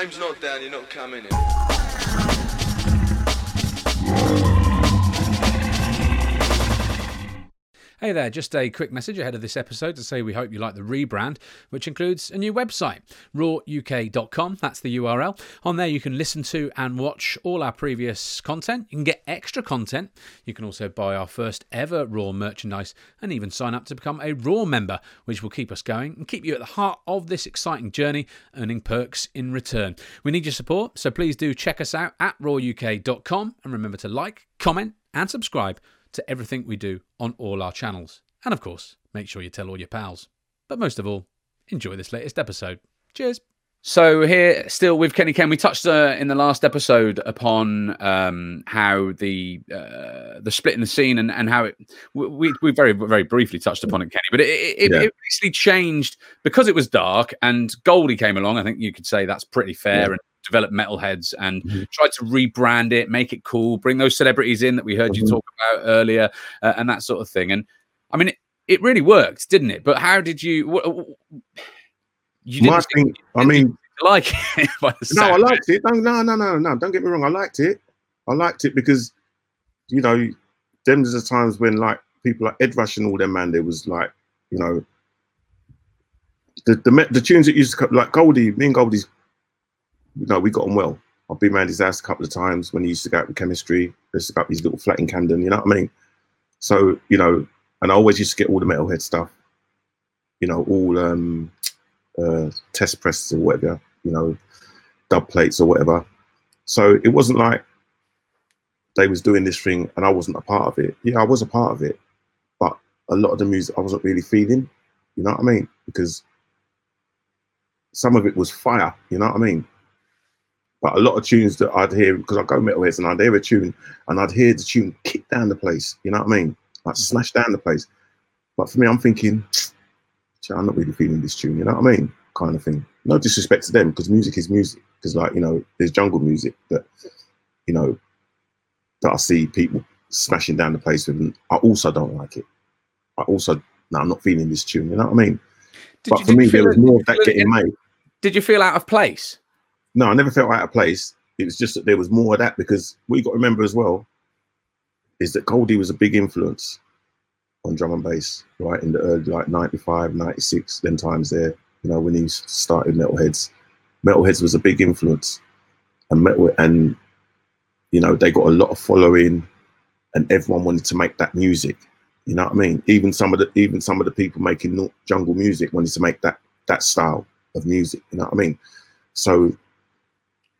time's not down, you're not coming in. Hey there, just a quick message ahead of this episode to say we hope you like the rebrand, which includes a new website, roaruk.com. That's the URL. On there, you can listen to and watch all our previous content. You can get extra content. You can also buy our first ever ROAR merchandise and even sign up to become a ROAR member, which will keep us going and keep you at the heart of this exciting journey, earning perks in return. We need your support, so please do check us out at roaruk.com and remember to like, comment, and subscribe to everything we do on all our channels. And of course, make sure you tell all your pals. But most of all, enjoy this latest episode. Cheers. So here, still with Kenny Ken, we touched uh, in the last episode upon um, how the uh, the split in the scene and, and how it we we very very briefly touched upon it, Kenny. But it it, Yeah. it basically changed because it was dark and Goldie came along. I think you could say that's pretty fair Yeah. and developed Metalheadz and Mhm. tried to rebrand it, make it cool, bring those celebrities in that we heard you Mhm. talk about earlier, uh, and that sort of thing. And I mean, it, it really worked, didn't it? But how did you? What, you didn't thing, I mean, like it by the no, I sound of it. liked it. No, no, no, no, no. Don't get me wrong. I liked it. I liked it because, you know, them was the times when like people like Ed Rush and all them man, there was like, you know, the the the tunes that used to come, like Goldie, me and Goldie's, you know, we got on well. I've been around his house a couple of times when he used to go out with Kemistry. Used to go his little flat in Camden. You know what I mean? So you know, and I always used to get all the metalhead stuff. You know, all um uh test presses or whatever. You know, dub plates or whatever. So it wasn't like they was doing this thing and I wasn't a part of it. Yeah, I was a part of it, but a lot of the music I wasn't really feeling. You know what I mean? Because some of it was fire. You know what I mean? But a lot of tunes that I'd hear because I go Metalheadz and I'd hear a tune and I'd hear the tune kick down the place. You know what I mean? Like mm-hmm. smash down the place. But for me, I'm thinking, I'm not really feeling this tune. You know what I mean? Kind of thing. No disrespect to them because music is music. Because like you know, there's jungle music that you know that I see people smashing down the place with, and I also don't like it. I also no, I'm not feeling this tune. You know what I mean? Did but you- for me, there was more of that you feel it getting made. Did you feel out of place? No, I never felt out of place. It was just that there was more of that because what you got to remember as well is that Goldie was a big influence on drum and bass, right? In the early like 95, 96, them times there, you know, when he started Metalheadz. Metalheadz was a big influence. And metal and you know, they got a lot of following and everyone wanted to make that music. You know what I mean? Even some of the even some of the people making jungle music wanted to make that that style of music. You know what I mean? So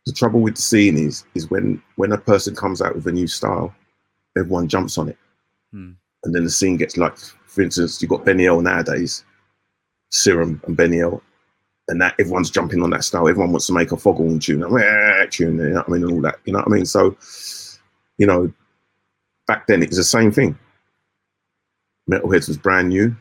the trouble with the scene is is when when a person comes out with a new style, everyone jumps on it, Hmm. and then the scene gets like, for instance, you've got Benny L nowadays, Serum and Benny L, and that everyone's jumping on that style. Everyone wants to make a foghorn tune, a tune, you know what I mean, and all that. You know what I mean? So, you know, back then it was the same thing. Metalheadz was brand new.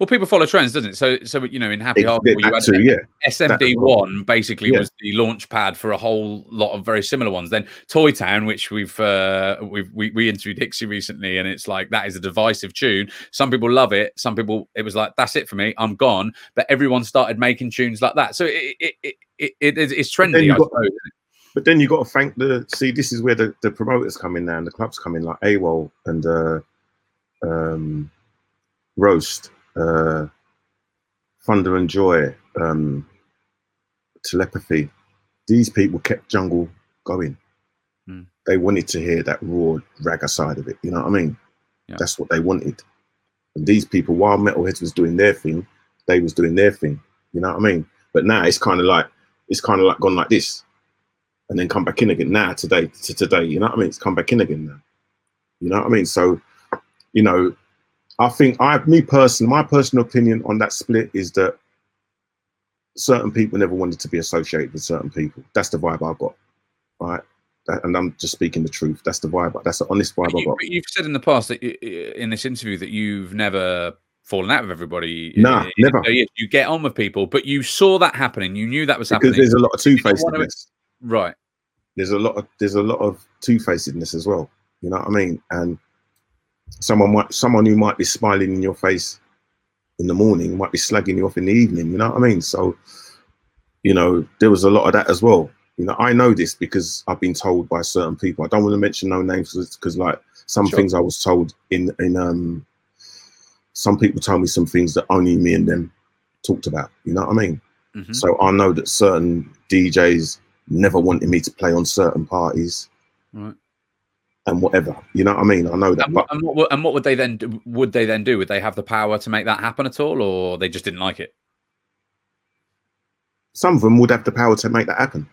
Well, people follow trends, doesn't it? So, so you know, in Happy Hardcore, you had to, yeah. SMD one basically Yeah. was the launch pad for a whole lot of very similar ones. Then Toy Town, which we've uh, we've we, we interviewed Hixxy recently, and it's like that is a divisive tune. Some people love it. Some people it was like that's it for me. I'm gone. But everyone started making tunes like that. So it it it, it, it it's then trendy. you I got- suppose. But then you got to thank the see. This is where the, the promoters come in now, and the clubs come in, like AWOL and uh, um, Roast, uh, Thunder and Joy, um, Telepathy. These people kept jungle going. Hmm. They wanted to hear that raw ragga side of it. You know what I mean? Yeah. That's what they wanted. And these people, while Metalheadz was doing their thing, they was doing their thing. You know what I mean? But now it's kind of like it's kind of like gone like this and then come back in again now today to today you know what i mean it's come back in again now you know what i mean so you know i think i me personally my personal opinion on that split is that certain people never wanted to be associated with certain people that's the vibe i got right That- and i'm just speaking the truth that's the vibe that's the honest vibe i You, got but you've said in the past that in this interview that you've never fallen out with everybody. Nah, never. so you get on with people, but you saw that happening. You knew that was happening. because there's a lot of wanna- two-facedness Right. there's a lot of there's a lot of two-facedness as well you know what i mean and someone might someone who might be smiling in your face in the morning might be slagging you off in the evening you know what i mean so you know there was a lot of that as well You know, I know this because I've been told by certain people. I don't want to mention no names because, like, some Sure. things I was told in in um. Some people told me some things that only me and them talked about. You know what I mean? Mhm. So I know that certain DJs never wanted me to play on certain parties Right. And whatever. You know what I mean? I know that, And, but what- and what, would- and what would they then do? Would they then do? Would they have the power to make that happen at all, or they just didn't like it? some of them would have the power to make that happen.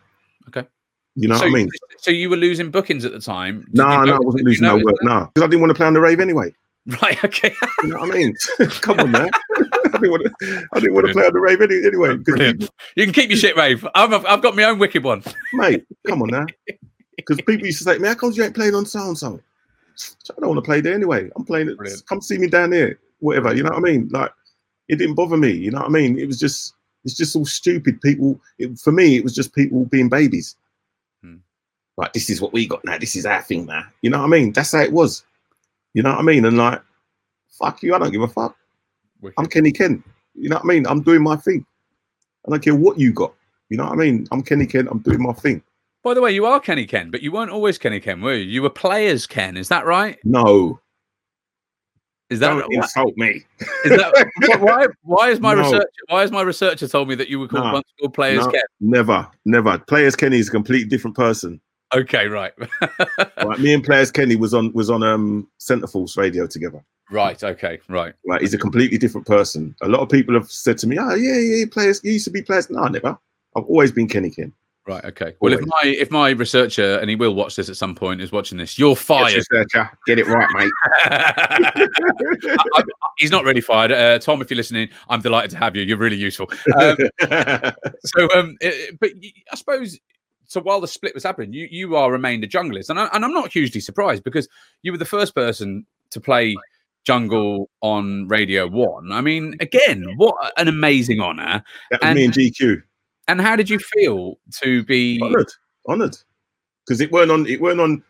Okay. You know so, what I mean? so you were losing bookings at the time. Did No, no, I wasn't you losing no work. No, because I didn't want to play on the rave anyway. Right. Okay. You know what I mean? Come on, man. I didn't want to. I didn't want to play on the rave any, anyway. Brilliant. You can keep your shit rave. I've, I've got my own wicked one. mate, come on now. Because people used to say, "Man, how come you ain't playing on so and so?" I don't want to play there anyway. I'm playing it. Brilliant. Come see me down there, whatever. You know what I mean? Like, it didn't bother me. You know what I mean? It was just, it's just all stupid. People, it, for me, it was just people being babies. Hmm. Like, this is what we got now. This is our thing now. You know what I mean? That's how it was. You know what I mean? And like, fuck you. I don't give a fuck. Wicked. I'm Kenny Ken. You know what I mean? I'm doing my thing. I don't care what you got. You know what I mean? I'm Kenny Ken. I'm doing my thing. By the way, you are Kenny Ken, but you weren't always Kenny Ken, were you? You were players Ken. Is that right? No, Is that don't insult me. is that why? Why is my No. research? Why has my researcher told me that you were called No. once called players No. Ken? Never, never. Players Kenny is a completely different person. Okay, right, Right, me and Players Kenny was on was on um Centreforce Radio together. right, okay, right. Right, he's a completely different person. A lot of people have said to me, "Oh yeah, yeah, Players. You used to be Players." No, never. I've always been Kenny Ken. Right. Okay. Well, if my if my researcher and he will watch this at some point is watching this, you're Yes, fired. researcher. Get it right, mate. I- He's not really fired. Uh, Tom, if you're listening, I'm delighted to have you. You're really useful. Um, so, um, it- but I suppose so. While the split was happening, you you are remained a junglist, and I, and I'm not hugely surprised because you were the first person to play jungle on Radio One. I mean, again, what an amazing honor! that was me and GQ. And how did you feel to be? Honoured, honoured, because it weren't on. It weren't on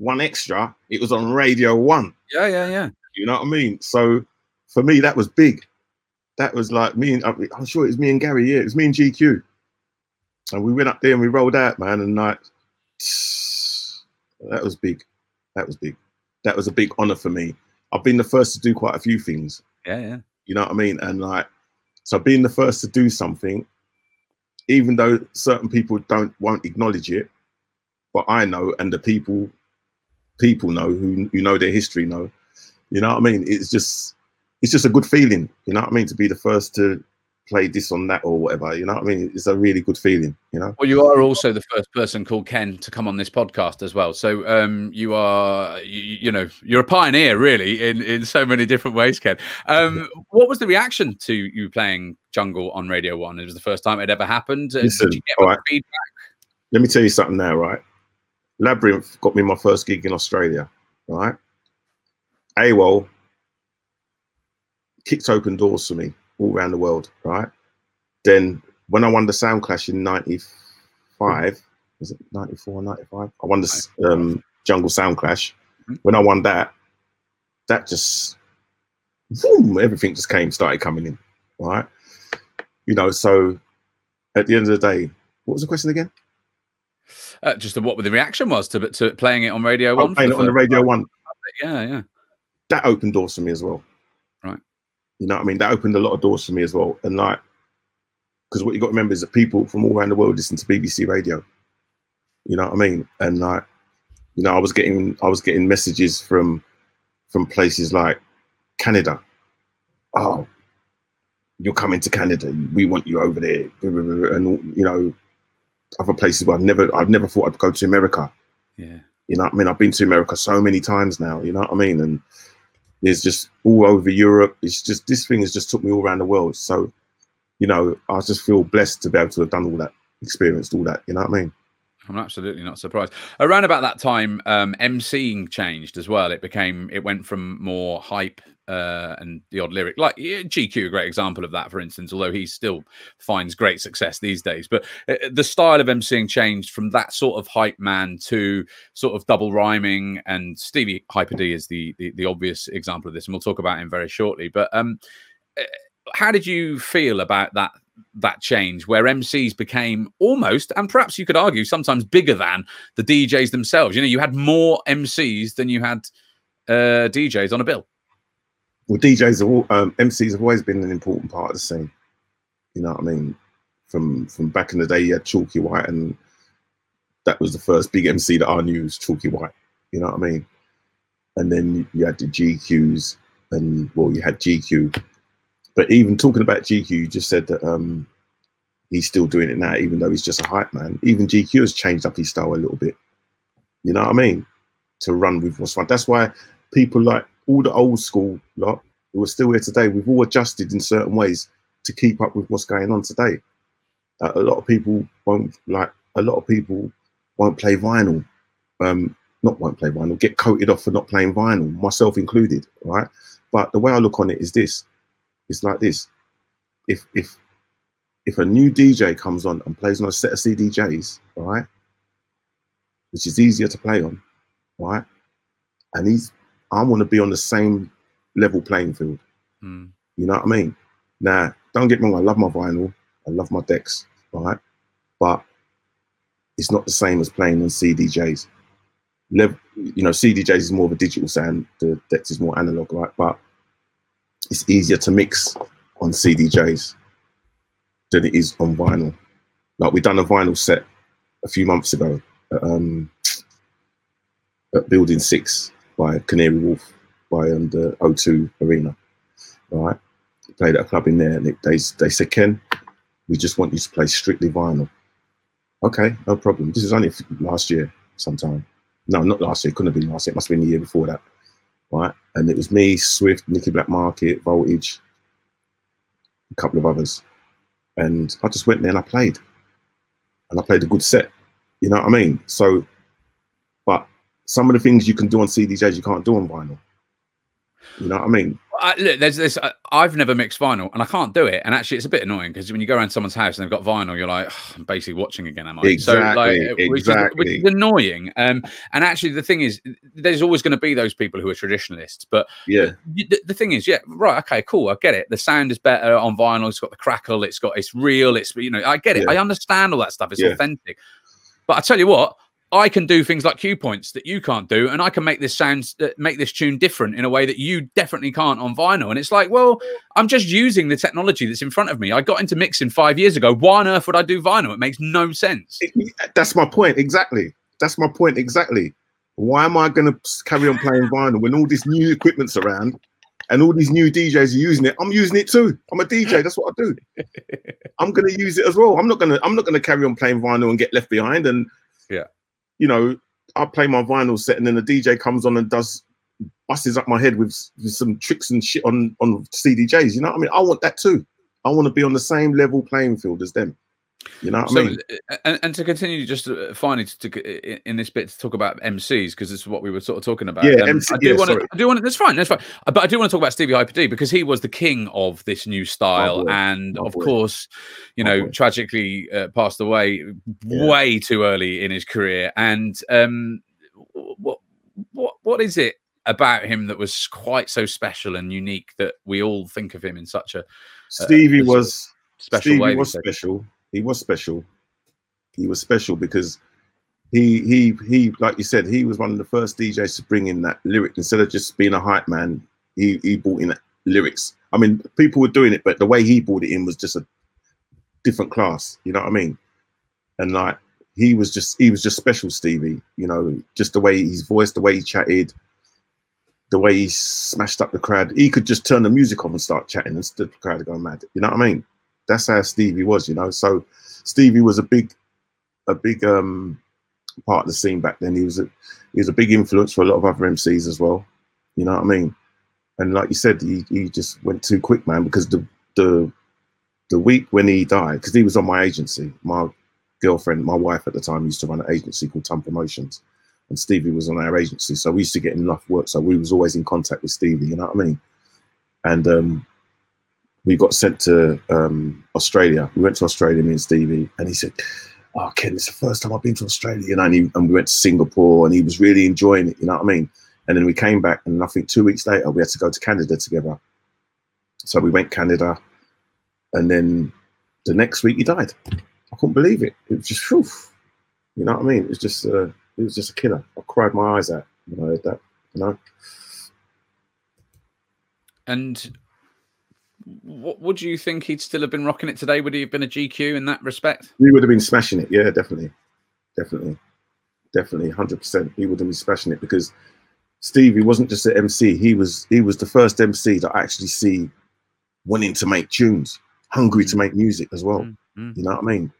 1Xtra. It was on Radio One. Yeah, yeah, yeah. You know what I mean? So for me, that was big. That was like me and I'm sure it was me and Gary. Yeah, it was me and GQ. And we went up there and we rolled out, man. And like, that was big. That was big. That was a big honor for me. I've been the first to do quite a few things. Yeah, yeah. You know what I mean? And like, so being the first to do something, even though certain people don't won't acknowledge it, but I know, and the people people know who who know their history know. You know what I mean? It's just it's just a good feeling. You know what I mean? To be the first to play this on that or whatever. You know what I mean? It's a really good feeling. You know? Well, you are also the first person called Ken to come on this podcast as well. So um, you are, you, you know, you're a pioneer, really, in in so many different ways, Ken. Um, what was the reaction to you playing Jungle on Radio One? It was the first time it ever happened. Listen, Did you get right. feedback? Let me tell you something now, right? Labyrinth got me my first gig in Australia, right? AWOL kicked open doors for me all around the world, right? Then when I won the Sound Clash in 95, was it 94 95? I won the um, Jungle Sound Clash. Mhm. When I won that, that just, boom, everything just came, started coming in, right? You know, so at the end of the day, what was the question again? Uh, just what the reaction was to to playing it on Radio I'm One. playing it on the Radio. One. Yeah, yeah. That opened doors for me as well. You know what I mean? That opened a lot of doors for me as well. And like, because what you got to remember is that people from all around the world listen to BBC Radio. You know what I mean? And like, you know, I was getting I was getting messages from from places like Canada. Oh, you're coming to Canada. We want you over there. And you know, other places where I've never I've never thought I'd go to America. Yeah. You know, what I mean, I've been to America so many times now. You know what I mean? And there's just all over Europe. It's just this thing has just took me all around the world. So, you know, I just feel blessed to be able to have done all that, experienced all that. You know what I mean? I'm absolutely not surprised. Around about that time, um, MCing changed as well. It became, it went from more hype uh, and the odd lyric, like GQ, a great example of that, for instance. Although he still finds great success these days, but uh, the style of MCing changed from that sort of hype man to sort of double rhyming. And Stevie Hyper D is the, the the obvious example of this, and we'll talk about him very shortly. But um, uh, how did you feel about that that change where MCs became almost, and perhaps you could argue sometimes bigger than the DJs themselves. You know, you had more MCs than you had uh, DJs on a bill. Well, DJs are all, um, MCs have always been an important part of the scene. You know what I mean? From from back in the day, you had Chalky White, and that was the first big MC that I knew was Chalky White. You know what I mean? And then you had the GQs, and well, you had GQ. But even talking about GQ, you just said that um, he's still doing it now, even though he's just a hype man. Even GQ has changed up his style a little bit. You know what I mean? To run with what's fun. That's why people like all the old school lot who are still here today, we've all adjusted in certain ways to keep up with what's going on today. Uh, a lot of people won't like. A lot of people won't play vinyl. Um, not won't play vinyl. Get coated off for not playing vinyl, myself included. Right. But the way I look on it is this: it's like this. If if if a new DJ comes on and plays on a set of CDJs, all right, which is easier to play on, right, and he's I want to be on the same level playing field. Mm. You know what I mean? Now, don't get me wrong, I love my vinyl, I love my decks, right? But it's not the same as playing on CDJs. Level, you know, CDJs is more of a digital sound, the decks is more analog, right? But it's easier to mix on CDJs than it is on vinyl. Like we done a vinyl set a few months ago at, um, at Building Six by Canary Wharf by um, the O2 Arena. Right, played at a club in there, and it, they they said, Ken, we just want you to play strictly vinyl. Okay, no problem. This is only last year, sometime. No, not last year. It couldn't have been last year. It must have been the year before that. Right, and it was me, Swift, Nicky Blackmarket, Voltage, a couple of others, and I just went there and I played, and I played a good set. You know what I mean? So, but some of the things you can do on CDJs you can't do on vinyl. You know what I mean? I, look, there's this. Uh, I've never mixed vinyl, and I can't do it. And actually, it's a bit annoying because when you go around someone's house and they've got vinyl, you're like, oh, I'm basically watching again, am I? Exactly. So, like, which exactly. Is, which is annoying. Um, and actually, the thing is, there's always going to be those people who are traditionalists. But yeah, the, the, thing is, yeah, right, okay, cool, I get it. The sound is better on vinyl. It's got the crackle. It's got it's real. It's you know, I get it. Yeah. I understand all that stuff. It's Yeah. authentic. But I tell you what, I can do things like cue points that you can't do, and I can make this sound, uh, make this tune different in a way that you definitely can't on vinyl. And it's like, well, I'm just using the technology that's in front of me. I got into mixing five years ago. Why on earth would I do vinyl? It makes no sense. that's my point exactly. That's my point exactly. Why am I going to carry on playing vinyl when all this new equipment's around and all these new DJs are using it? I'm using it too. I'm a DJ. That's what I do. I'm going to use it as well. I'm not going to. I'm not going to carry on playing vinyl and get left behind. And Yeah. You know, I play my vinyl set, and then the DJ comes on and does busts up my head with, with some tricks and shit on on CDJs. You know what I mean? I want that too. I want to be on the same level playing field as them. You know what So, I mean? uh, and, and to continue, just uh, finally to, to in- this bit to talk about MCs because this is what we were sort of talking about. Yeah, MC I do yeah, want to. I do want to. That's fine. That's fine. Uh, But I do want to talk about Stevie Hyper D because he was the king of this new style, and of course, you know, tragically uh, passed away Yeah. way too early in his career. And um, what what what is it about him that was quite so special and unique that we all think of him in such a Stevie this- was special Stevie way? was special. He was special. He was special because he he he like you said, he was one of the first DJs to bring in that lyric instead of just being a hype man. He he brought in lyrics. I mean, people were doing it, but the way he brought it in was just a different class. You know what I mean? And like he was just he was just special, Stevie. You know, just the way his voice, the way he chatted, the way he smashed up the crowd. He could just turn the music on and start chatting, and the crowd would go mad. You know what I mean? That's how Stevie was. You know, so Stevie was a big, a big um part of the scene back then. He was a he was a big influence for a lot of other MCs as well. You know what I mean? And like you said, he, he just went too quick, man. Because the the the week when he died, because he was on my agency, my girlfriend, my wife at the time used to run an agency called Tom Promotions, and Stevie was on our agency, so we used to get enough work. So we was always in contact with Stevie. You know what I mean? And um, we got sent to um, Australia. We went to Australia, me and Stevie, and he said, "Oh, Ken, it's the first time I've been to Australia." You know, and, he, and we went to Singapore, and he was really enjoying it. You know what I mean? And then we came back, and I think two weeks later, we had to go to Canada together. So we went Canada, and then the next week he died. I couldn't believe it. It was just, whew, you know what I mean? It was just, uh, it was just a killer. I cried my eyes out when I heard that. You know, And what would you think he'd still have been rocking it today? Would he have been a GQ in that respect? he would have been smashing it. Yeah, definitely, definitely, definitely, hundred percent. He would have been smashing it because Stevie wasn't just an MC. He was he was the first MC that I actually see wanting to make tunes, hungry to make music as well. Mm, mm. You know what I mean?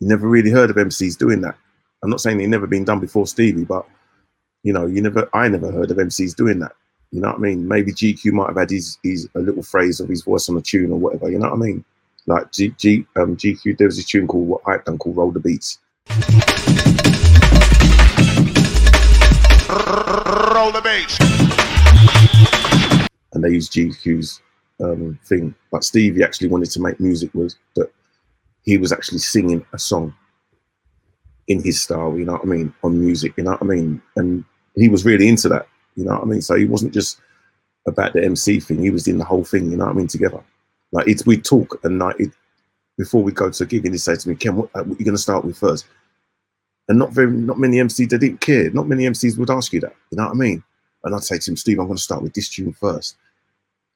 You never really heard of MCs doing that. I'm not saying they never been done before Stevie, but you know, you never I never heard of MCs doing that. You know what I mean? Maybe GQ might have had his, his a little phrase of his voice on a tune or whatever. You know what I mean? Like G, G um GQ, there was a tune called what Hype done called Roll the Beats. Roll the bass. and they used GQ's um, thing. But Stevie actually wanted to make music was that he was actually singing a song in his style, you know what I mean, on music, you know what I mean, and he was really into that, you know what I mean. So he wasn't just about the MC thing; he was in the whole thing, you know what I mean, together. Like it's we talk and like it, before we go to a gig, and he said to me, "Ken, what, uh, what are you going to start with first? And not very, not many MCs they didn't care. Not many MCs would ask you that, you know what I mean. And I'd say to him, Steve, I'm going to start with this tune first.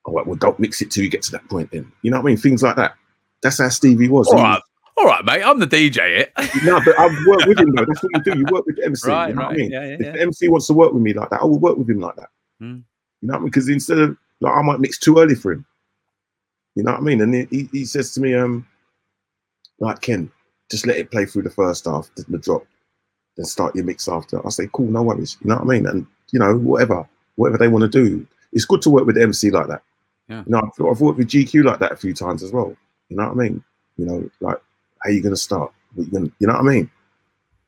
All right, well, don't mix it till you get to that point then. You know what I mean? Things like that. That's how Stevie was. All right, all right, mate. I'm the DJ. It. No, but I've worked with him though. That's what you do. You work with the MC. Right, you know what I mean? Yeah, yeah, if the MC wants to work with me like that, I will work with him like that. Mm. You know what I mean? Because instead of like I might mix too early for him. You know what I mean? And he, he, says to me, um, like Ken, just let it play through the first half, the, the drop, then start your mix after. I say, cool, no worries. You know what I mean? And you know, whatever, whatever they want to do, it's good to work with the MC like that. Yeah. You know, I've, I've worked with GQ like that a few times as well. You know what I mean? You know, like how you gonna start? What you gonna, you know what I mean?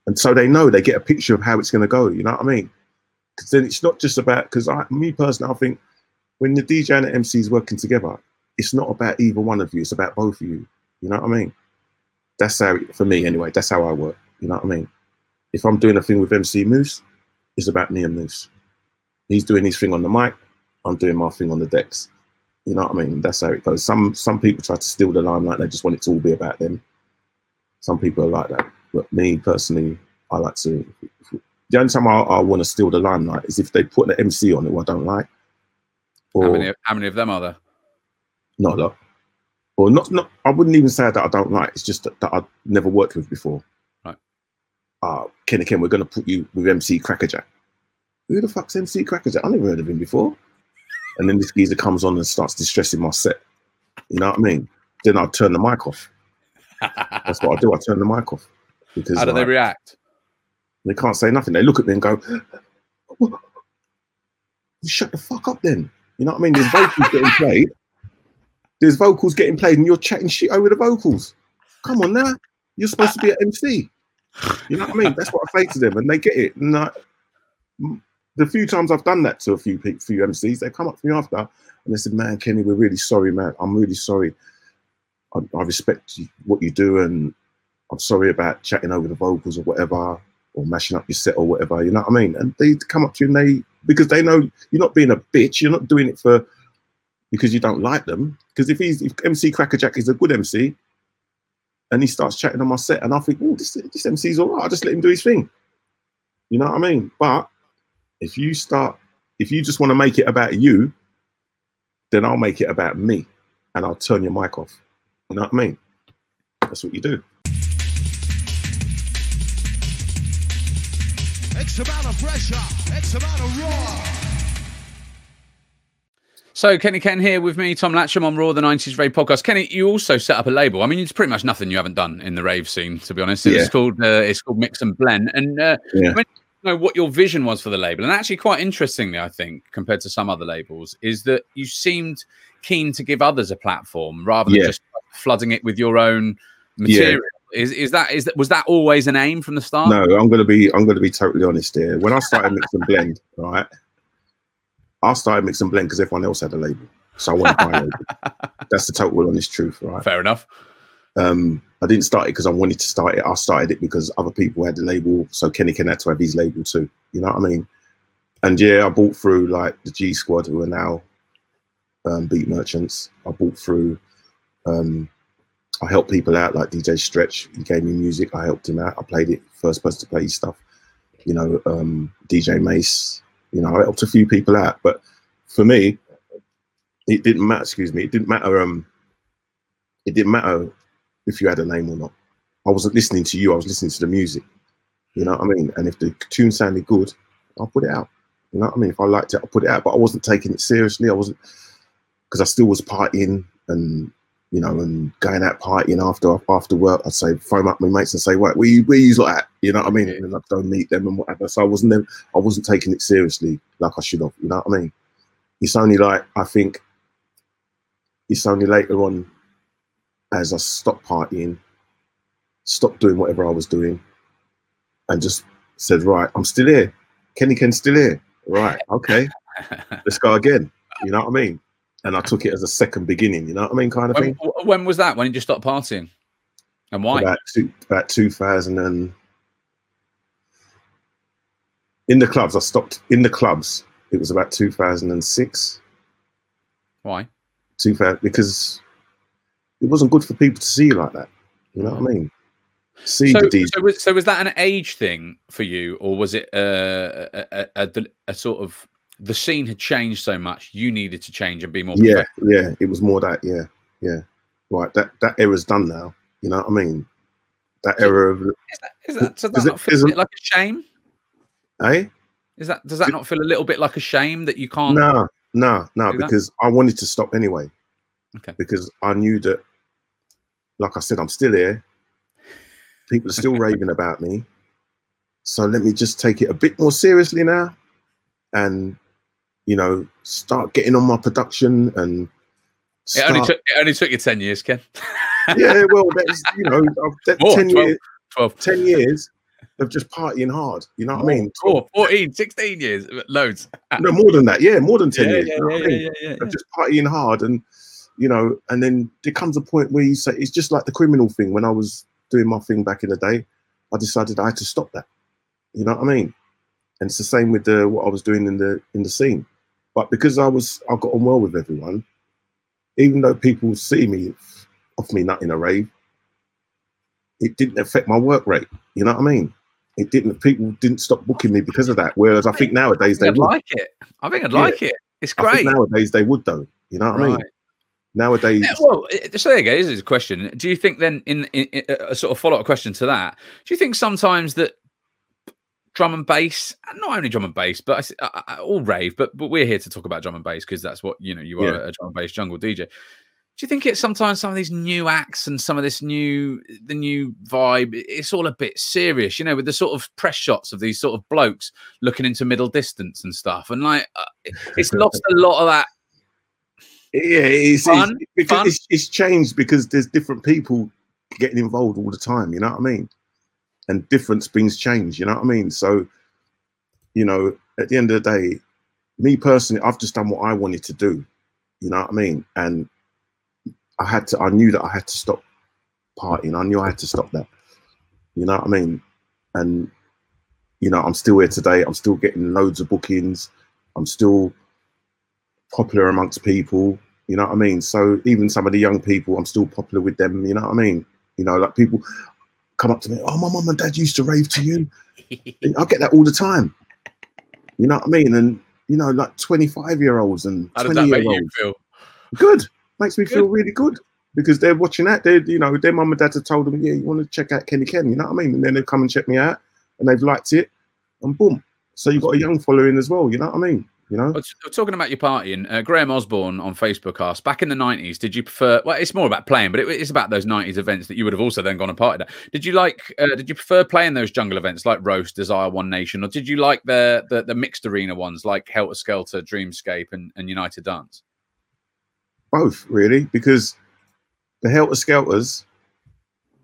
And so they know they get a picture of how it's gonna go. You know what I mean? Because then it's not just about because I, me personally, I think when the DJ and the MC is working together, it's not about either one of you. It's about both of you. You know what I mean? That's how, for me anyway. That's how I work. You know what I mean? If I'm doing a thing with MC Moose, it's about me and Moose. He's doing his thing on the mic. I'm doing my thing on the decks. You know what I mean? That's how it goes. Some some people try to steal the limelight. They just want it to all be about them. Some people are like that. But me personally, I like to. The only time I, I want to steal the limelight is if they put the MC on it, I don't like. Or How many? How many of them are there? not a lot. Or not, not. I wouldn't even say that I don't like. It's just that, that I've never worked with before. Right. Uh, Kenny Ken, we're going to put you with MC Crackerjack. Who the fuck's MC Crackerjack? I never heard of him before. And then this geezer comes on and starts distressing my set. You know what I mean? Then I turn the mic off. That's what I do. I turn the mic off because How do they react? they can't say nothing. They look at me and go, "What? "Shut the fuck up, then." You know what I mean? There's vocals getting played. There's vocals getting played, and you're chatting shit over the vocals. Come on now, you're supposed to be an MC. You know what I mean? That's what I say to them, and they get it. And uh, I, the few times I've done that to a few few MCs, they come up to me after and they said, "Man, Kenny, we're really sorry, man. I'm really sorry. I, I respect what you do, and I'm sorry about chatting over the vocals or whatever, or mashing up your set or whatever. You know what I mean? And they come up to you and they because they know you're not being a bitch. You're not doing it for because you don't like them. Because if he's if MC Crackerjack is a good MC, and he starts chatting on my set, and I think, oh, this this MC's all right. I'll just let him do his thing. You know what I mean? But if you start, if you just want to make it about you, then I'll make it about me, and I'll turn your mic off. You know what I mean? That's what you do. X amount of pressure. X amount of raw. So Kenny Ken here with me, Tom Latchem on ROAR the 90s Rave podcast. Kenny, you also set up a label. I mean, it's pretty much nothing you haven't done in the rave scene, to be honest. It's Yeah. called uh, it's called Mix and Blend. And uh, Yeah. when you know what your vision was for the label, and actually quite interestingly, I think, compared to some other labels, is that you seemed keen to give others a platform rather than Yeah. just flooding it with your own material. Is is that is that was that always an aim from the start? No, I'm gonna be I'm gonna be totally honest here. When I started Mix and Blend, right, I started Mix and Blend because everyone else had a label, so I wanted my label. That's the total honest truth, right? Fair enough. Um, I didn't start it because I wanted to start it. I started it because other people had the label, so Kenny Ken had to have his label too. You know what I mean? And yeah, I bought through like the G Squad, who are now um, Beat Merchants. I bought through um, I helped people out like DJ Stretch. He gave me music. I helped him out. I played it. First person to play his stuff. You know, um, DJ Mace. You know, I helped a few people out. But for me, it didn't matter. Excuse me. It didn't matter. Um, it didn't matter if you had a name or not. I wasn't listening to you. I was listening to the music. You know what I mean? And if the tune sounded good, I'll put it out. You know what I mean? If I liked it, I'll put it out. But I wasn't taking it seriously. I wasn't because I still was partying and you know and going out partying after after work. I'd say phone up my mates and say, "What? Where you where you like that?" You know what I mean? And I'd go meet them and whatever. So I wasn't them. I wasn't taking it seriously like I should have. You know what I mean? It's only like I think it's only later on as I stopped partying, stopped doing whatever I was doing, and just said, "Right, I'm still here. Kenny Ken's still here. Right, okay, let's go again." You know what I mean? And I took it as a second beginning. You know what I mean, kind of When, thing. when was that? When did you stop partying? And why? About two, about 2000 and in the clubs. I stopped in the clubs. It was about 2006. Why? 2000 because it wasn't good for people to see you like that. You know what I mean? See So, the so, was, so was that an age thing for you, or was it uh, a, a, a, a sort of the scene had changed so much you needed to change and be more? Yeah, yeah. It was more that. Yeah, yeah. Right. That that era's done now. You know what I mean? That era of Is that, is that, does that Is it- not feel a bit like a shame? eh? Is that does that not feel a little bit like a shame that you can't? No, no, no. do that? Because I wanted to stop anyway. Okay. Because I knew that, like I said, I'm still here. People are still raving about me. So let me just take it a bit more seriously now, and you know, start getting on my production and. It only took it only took you ten years, Ken. yeah, well, that's you know, I've, that, More, 10, 12. years, 12. 10 years of just partying hard. You know what I mean? Four, 14, 16 years, loads. No, more than that. Yeah, more than 10 yeah, years. yeah, you know yeah, I yeah, mean? yeah, yeah, just partying hard and you know, and then there comes a point where you say it's just like the criminal thing. When I was doing my thing back in the day, I decided I had to stop that. You know what I mean? And it's the same with the what I was doing in the in the scene. But because I was I got on well with everyone, even though people see me off me nut in a rave, it didn't affect my work rate. You know what I mean? It didn't. People didn't stop booking me because of that. Whereas I think nowadays I they think I'd would. like it. I think I'd Yeah. like it. It's I great. think nowadays they would though. You know what I mean? Nowadays, Yeah, well, it- so there you go. This is a question. Do you think then, in, in, in a sort of follow up question to that, do you think sometimes that drum and bass, and not only drum and bass, but I I- all rave, but but we're here to talk about drum and bass because that's what you know. You are Yeah. a drum and bass jungle DJ. Do you think it's sometimes some of these new acts and some of this new the new vibe? It's all a bit serious, you know, with the sort of press shots of these sort of blokes looking into middle distance and stuff, and like uh, it's lost a lot of that. yeah, it's, Fun, it's, fun. It's, it's changed because there's different people getting involved all the time. You know what I mean? And difference brings change. You know what I mean? So, you know, at the end of the day, me personally, I've just done what I wanted to do. You know what I mean? And I had to. I knew that I had to stop partying. I knew I had to stop that. You know what I mean? And you know, I'm still here today. I'm still getting loads of bookings. I'm still popular amongst people. You know what I mean? So even some of the young people, I'm still popular with them. You know what I mean? You know, like people come up to me, oh, my mum and dad used to rave to you. I get that all the time. You know what I mean? And you know, like 25 year olds and How does 20 that year olds. feel? Good. Makes me feel really good because they're watching that. They, you know, their mum and dad have told them, yeah, you want to check out Kenny Ken. You know what I mean? And then they come and check me out, and they've liked it, and boom. So you've got a young following as well. You know what I mean? You know? Talking about your partying, uh, Graham Osborne on Facebook asked, back in the 90s, did you prefer, well, it's more about playing, but it, it's about those 90s events that you would have also then gone and partied at. Did you like, uh, did you prefer playing those jungle events like Roast, Desire, One Nation, or did you like the the, the mixed arena ones like Helter Skelter, Dreamscape, and, and United Dance? both really because the Helter Skelters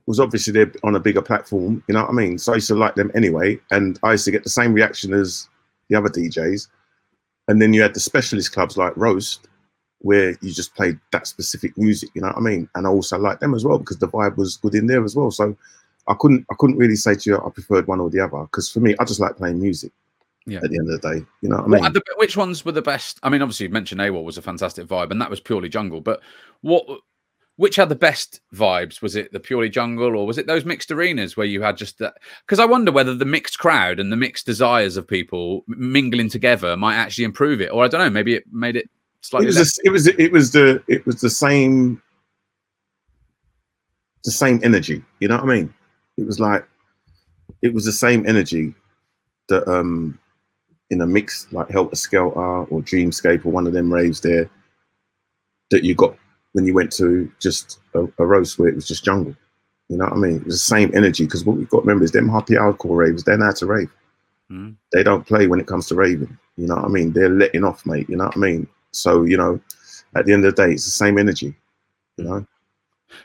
was obviously they're on a bigger platform, you know what I mean? So I used to like them anyway, and I used to get the same reaction as the other DJs. And then you had the specialist clubs like Roast, where you just played that specific music, you know what I mean? And I also liked them as well because the vibe was good in there as well. So I couldn't I couldn't really say to you I preferred one or the other because for me I just like playing music. Yeah. At the end of the day, you know what I mean? the, which ones were the best? I mean, obviously, you mentioned AWOL was a fantastic vibe, and that was purely jungle, but what which had the best vibes? Was it the purely jungle, or was it those mixed arenas where you had just that? Because I wonder whether the mixed crowd and the mixed desires of people mingling together might actually improve it, or I don't know, maybe it made it slightly. It was, less. the- it was it was the it was the same the same energy. You know what I mean? It was like it was the same energy that um in a mix like Helter Skelter or Dreamscape or one of them raves there that you got when you went to just a, a roast where it was just jungle. You know what I mean? It was the same energy because what we've got to remember is them happy hardcore raves, they're not to rave. Mm. They don't play when it comes to raving. You know what I mean? They're letting off, mate. You know what I mean? So, you know, at the end of the day, it's the same energy. You know?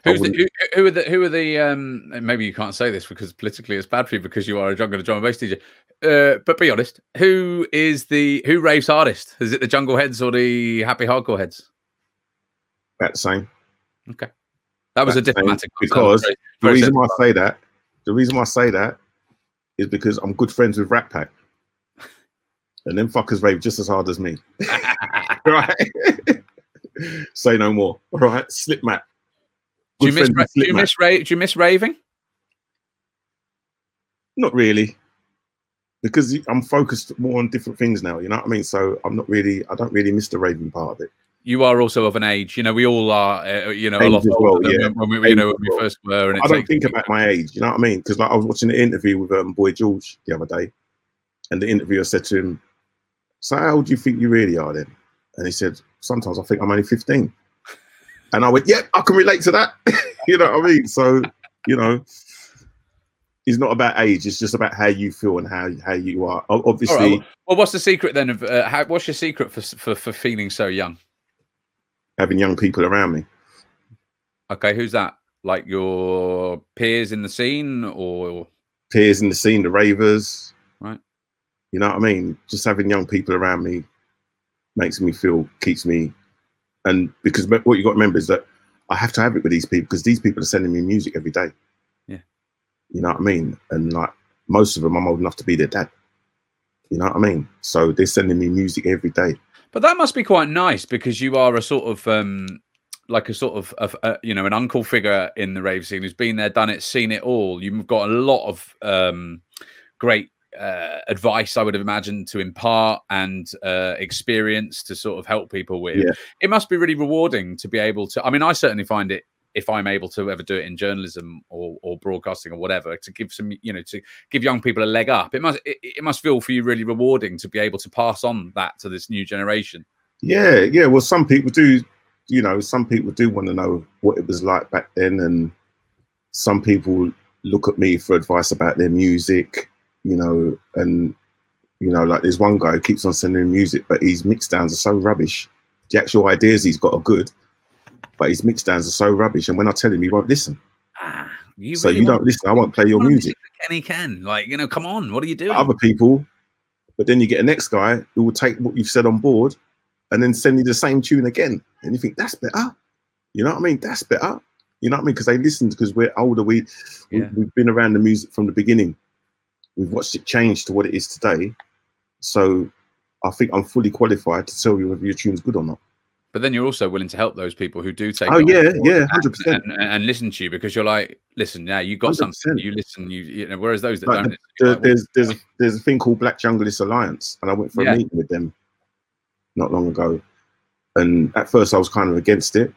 Who's the, who, who are the who are the um maybe you can't say this because politically it's bad for you because you are a jungle and drum and bass DJ. Uh, but be honest, who is the who raves hardest? Is it the jungle heads or the happy hardcore heads? About the same. Okay, that was a diplomatic because Very- The reason why. I say that, the reason why I say that is because I'm good friends with Rat Pack. And them fuckers rave just as hard as me. right? say no more. All right. Slipmatt. do you miss ra- do you Slipmatt. miss ra- do you miss raving? Not really. Because I'm focused more on different things now, you know what I mean? So I'm not really, I don't really miss the raving part of it. You are also of an age, you know. We all are, uh, you know, a Age lot as older well, yeah. when we, you know, when we first were. And it I don't think about my age, you know what I mean? Because like I was watching an interview with um, Boy George the other day, and the interviewer said to him, "So how old do you think you really are then?" And he said, "Sometimes I think I'm only 15." And I went, "Yep, I can relate to that." you know what I mean? So, you know, it's not about age; it's just about how you feel and how how you are. Obviously, right, Well, what's the secret then of uh, how, what's your secret for, for for feeling so young? Having young people around me. Okay, who's that? Like your peers in the scene, or peers in the scene, the ravers. Right. You know what I mean? Just having young people around me makes me feel, keeps me, and because what you got to remember is that I have to have it with these people because these people are sending me music every day. Yeah. You know what I mean? And like most of them, I'm old enough to be their dad. You know what I mean? So they're sending me music every day. But that must be quite nice because you are a sort of um like a sort of, of uh, you know an uncle figure in the rave scene who's been there, done it, seen it all. You've got a lot of um great uh, advice, I would have imagined, to impart and uh, experience to sort of help people with. Yeah. It must be really rewarding to be able to. I mean, I certainly find it if I'm able to ever do it in journalism or, or broadcasting or whatever to give some, you know, to give young people a leg up. It must it, it must feel for you really rewarding to be able to pass on that to this new generation. Yeah, yeah. Well, some people do, you know, some people do want to know what it was like back then, and some people look at me for advice about their music, you know, and you know, like there's one guy who keeps on sending music, but his mix downs are so rubbish. The actual ideas he's got are good, but his mix downs are so rubbish, and when I tell him, he won't listen. Ah, you so really you don't listen. I won't play your music. Kenny Ken like you know, come on, what are you doing? Other people, but then you get a next guy who will take what you've said on board and then send you the same tune again. And you think that's better. You know what I mean? That's better. You know what I mean? Because they listened because we're older. We, Yeah. we have been around the music from the beginning. We've watched it change to what it is today. So I think I'm fully qualified to tell you whether your tune's good or not. But then you're also willing to help those people who do take. Oh yeah, yeah, hundred percent. and, and listen to you because you're like, listen, yeah, you got something. 100%. You listen, you, you know. Whereas those that Like don't, listen, you're like, there's there's a, there's a thing called Black Junglist Alliance, and I went for Yeah. a meeting with them not long ago. And at first, I was kind of against it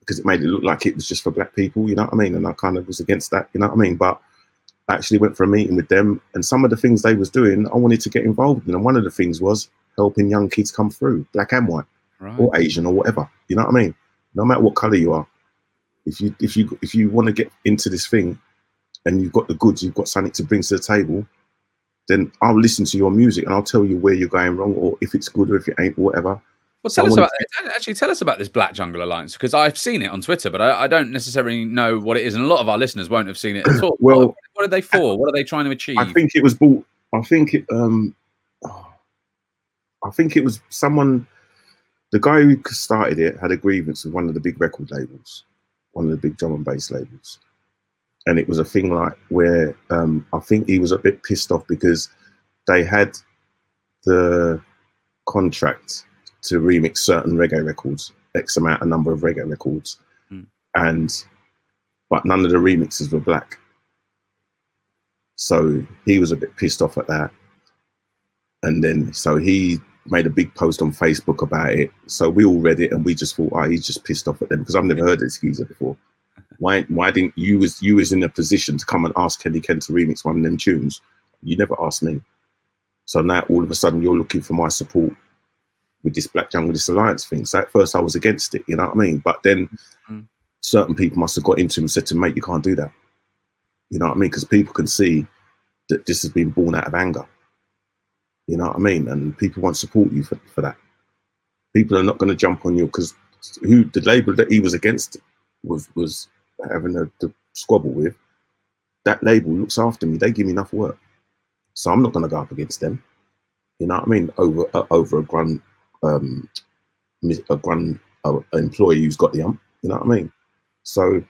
because it made it look like it was just for black people. You know what I mean? And I kind of was against that. You know what I mean? But I actually went for a meeting with them, and some of the things they was doing, I wanted to get involved in. And one of the things was helping young kids come through, black and white right. or Asian or whatever. You know what I mean? No matter what color you are, if you if you if you want to get into this thing, and you've got the goods, you've got something to bring to the table, then I'll listen to your music and I'll tell you where you're going wrong or if it's good or if it ain't, or whatever. Well, tell I us about actually tell us about this Black Jungle Alliance because I've seen it on Twitter, but I, I don't necessarily know what it is, and a lot of our listeners won't have seen it at all. Well, what, what are they for? What are they trying to achieve? I think it was bought. I think it. Um, I think it was someone. The guy who started it had a grievance with one of the big record labels, one of the big drum and bass labels, and it was a thing like where um, I think he was a bit pissed off because they had the contract to remix certain reggae records, X amount, a number of reggae records, Mm. and but none of the remixes were black. So he was a bit pissed off at that. And then so he made a big post on Facebook about it. So we all read it and we just thought, oh, he's just pissed off at them because I've never heard this geezer before. Why why didn't you was you was in a position to come and ask Kenny Ken to remix one of them tunes? You never asked me. So now all of a sudden you're looking for my support with this Black Junglist Alliance thing. So at first I was against it, you know what I mean? But then Mm. certain people must have got into him and said to him, mate, you can't do that. You know what I mean? Because people can see that this has been born out of anger. You know what I mean? And people won't support you for, for that. People are not going to jump on you because who the label that he was against was was having a, the squabble with. That label looks after me. They give me enough work, so I'm not going to go up against them. You know what I mean? Over uh, over a grand um, a grand uh, employee who's got the ump. You know what I mean? So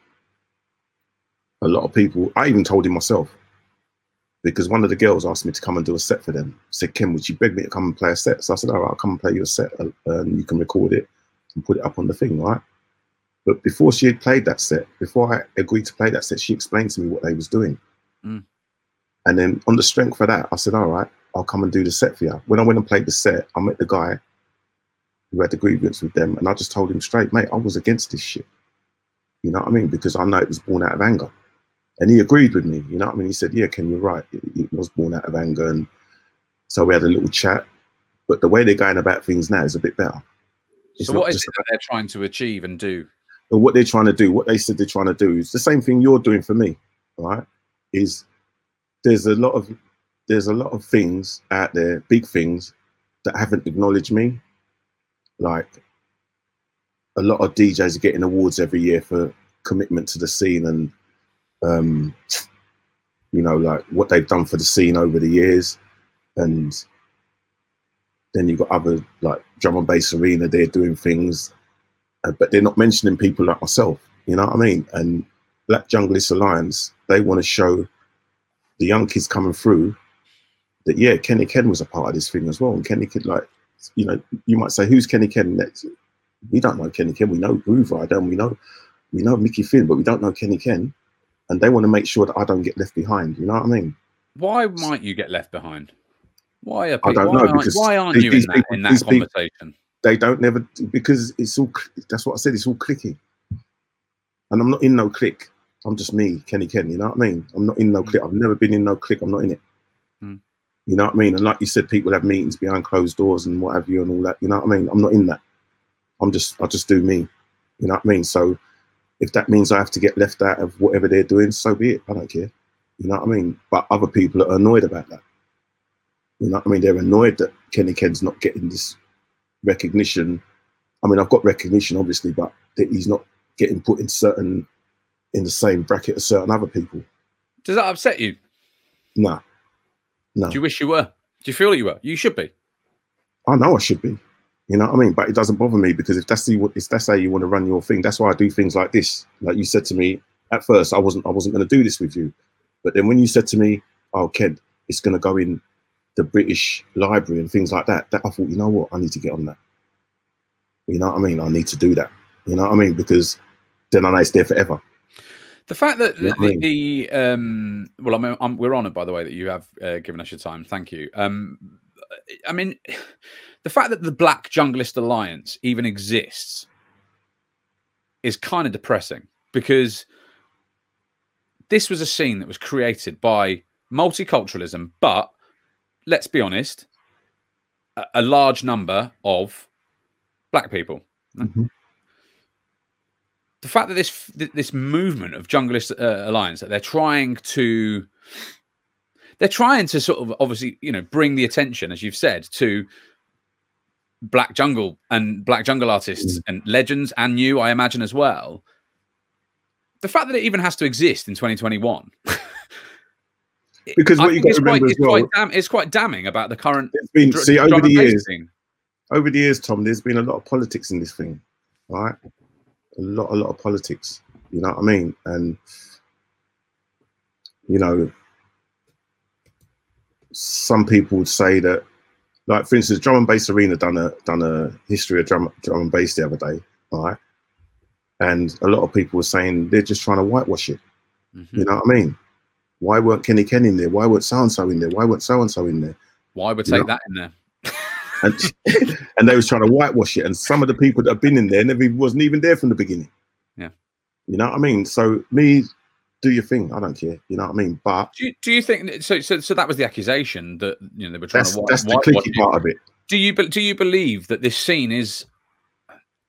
a lot of people. I even told him myself because one of the girls asked me to come and do a set for them. Said, Kim, would you beg me to come and play a set? So I said, all right, I'll come and play you a set uh, and you can record it and put it up on the thing, right? But before she had played that set, before I agreed to play that set, she explained to me what they was doing. Mm. And then on the strength of that, I said, all right, I'll come and do the set for you. When I went and played the set, I met the guy who had the grievance with them, and I just told him straight, mate, I was against this shit. You know what I mean? Because I know it was born out of anger. And he agreed with me, you know what I mean? He said, Yeah, Ken, you're right. It, it was born out of anger. And so we had a little chat. But the way they're going about things now is a bit better. It's so what is it that they're trying to achieve and do? but what they're trying to do, what they said they're trying to do, is the same thing you're doing for me, right? Is there's a lot of there's a lot of things out there, big things that haven't acknowledged me. Like a lot of DJs are getting awards every year for commitment to the scene and um you know like what they've done for the scene over the years and then you've got other like drum and bass arena they're doing things uh, but they're not mentioning people like myself. You know what I mean? And Black Junglist Alliance, they want to show the young kids coming through that yeah, Kenny Ken was a part of this thing as well. And Kenny Ken, like, you know, you might say, who's Kenny Ken? Next, we don't know Kenny Ken. We know Grooverider, and we know we know Mickey Finn, but we don't know Kenny Ken. And they want to make sure that I don't get left behind. You know what I mean? Why might you get left behind? Why are I people, don't why, know, aren't, because why aren't these- you in that, people- in that these people- conversation? they don't never because it's all that's what I said, it's all clicky. And I'm not in no click. I'm just me, Kenny Ken, you know what I mean? I'm not in no click. I've never been in no click, I'm not in it. Mm. You know what I mean? And like you said, people have meetings behind closed doors and what have you and all that. You know what I mean? I'm not in that. I'm just I just do me. You know what I mean? So if that means I have to get left out of whatever they're doing, so be it. I don't care. You know what I mean? But other people are annoyed about that. You know what I mean? They're annoyed that Kenny Ken's not getting this recognition. I mean, I've got recognition, obviously, but that he's not getting put in certain in the same bracket as certain other people. Does that upset you? Nah, no. Do you wish you were? Do you feel you were? You should be. I know I should be. You know what I mean? But it doesn't bother me because if that's the if that's how you want to run your thing, that's why I do things like this. Like you said to me at first, I wasn't I wasn't going to do this with you, but then when you said to me, "Oh, Ken, it's going to go in the British Library and things like that," that I thought, you know what, I need to get on that. You know what I mean? I need to do that. You know what I mean? Because then I know it's there forever. The fact that the, the um, well, I mean, I'm, we're honoured by the way that you have uh, given us your time. Thank you. Um, I mean, the fact that the Black Junglist Alliance even exists is kind of depressing because this was a scene that was created by multiculturalism, but let's be honest, a, a large number of black people Mhm. the fact that this this movement of junglist uh, alliance that they're trying to they're trying to sort of obviously you know bring the attention as you've said to black jungle and black jungle artists mm. and legends and you i imagine as well the fact that it even has to exist in 2021 Because what you got it's to quite, remember as it's, well, quite dam- it's quite damning about the current it's been dr- see over the years. thing. over the years, Tom, there's been a lot of politics in this thing, right? A lot, a lot of politics. You know what I mean? And you know, some people would say that, like for instance, Drum and Bass Arena done a done a history of drum drum and bass the other day, right? and a lot of people were saying they're just trying to whitewash it. Mhm. You know what I mean? Why weren't Kenny Ken in there? Why weren't so and so in there? Why weren't so and so in there? Why would You take know- that in there? And and they was trying to whitewash it. And some of the people that have been in there never wasn't even there from the beginning. Yeah. You know what I mean? So me, do your thing. I don't care. You know what I mean? But Do you, do you think so, so? So that was the accusation that you know they were trying that's to. that's the clicky part of it. Do you do you believe that this scene is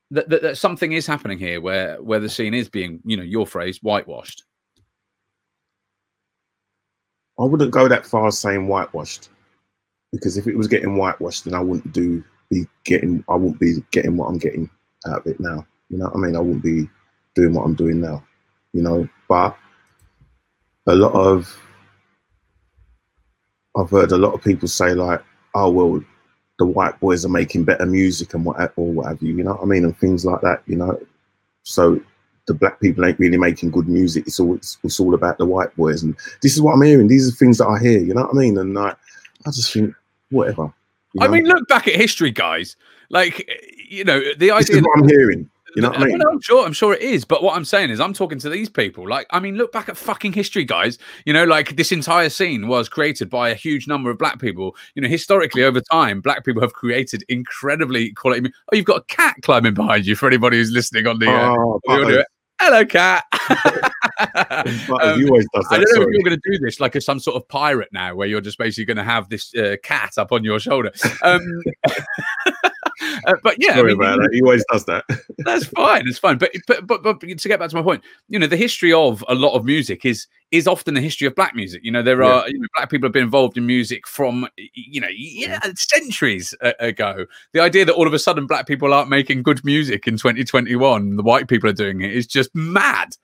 that, that, that something is happening here where where the scene is being you know your phrase whitewashed? I wouldn't go that far as saying whitewashed, because if it was getting whitewashed, then I wouldn't do be getting. I wouldn't be getting what I'm getting out of it now. You know what I mean? I wouldn't be doing what I'm doing now. You know, but a lot of I've heard a lot of people say like, "Oh well, the white boys are making better music and what or what have you." You know what I mean? And things like that. You know, so the black people ain't really making good music. It's all it's, it's all about the white boys, and this is what I'm hearing. These are things that I hear. You know what I mean? And like, I just think whatever. you I mean, look back at history, guys. Like you know the this idea. is what I'm hearing. You know what I mean? I'm sure. I'm sure it is. But what I'm saying is, I'm talking to these people. Like, I mean, look back at fucking history, guys. You know, like this entire scene was created by a huge number of black people. You know, historically over time, black people have created incredibly quality. Oh, you've got a cat climbing behind you for anybody who's listening on the. Uh, Oh, the. Hello, cat. Um, he always does I don't know if you're going to do this like a, some sort of pirate now, where you're just basically going to have this uh, cat up on your shoulder. Um, uh, but yeah, I mean, about that. He always does that. that's fine. It's fine. But, but but but to get back to my point, you know, the history of a lot of music is is often the history of black music. You know, there Yeah. are you know, black people have been involved in music from you know yeah, centuries ago. The idea that all of a sudden black people aren't making good music in 2021, the white people are doing it is just mad.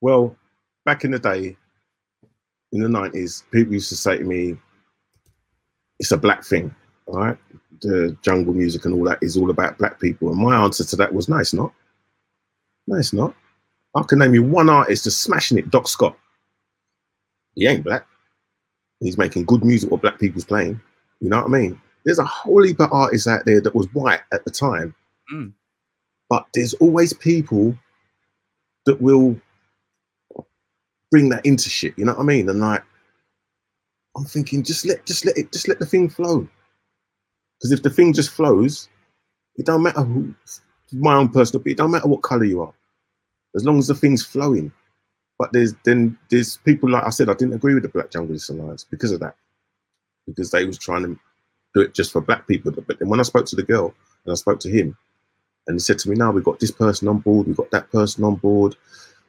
Well, back in the day, in the nineties, people used to say to me, "It's a black thing, right? The jungle music and all that is all about black people." And my answer to that was, "No, it's not. No, it's not. I can name you one artist that's smashing it, Doc Scott. He ain't black. He's making good music what black people's playing. You know what I mean? There's a whole heap of artists out there that was white at the time, Mm. but there's always people that will bring that into shit. You know what I mean? And like, I'm thinking, just let, just let it, just let the thing flow. Because if the thing just flows, it don't matter who. My own personal, opinion, it don't matter what color you are, as long as the thing's flowing. But there's then there's people like I said, I didn't agree with the Black Junglist Alliance because of that, because they was trying to do it just for black people. But then when I spoke to the girl and I spoke to him, and he said to me, "Now we've got this person on board, we've got that person on board."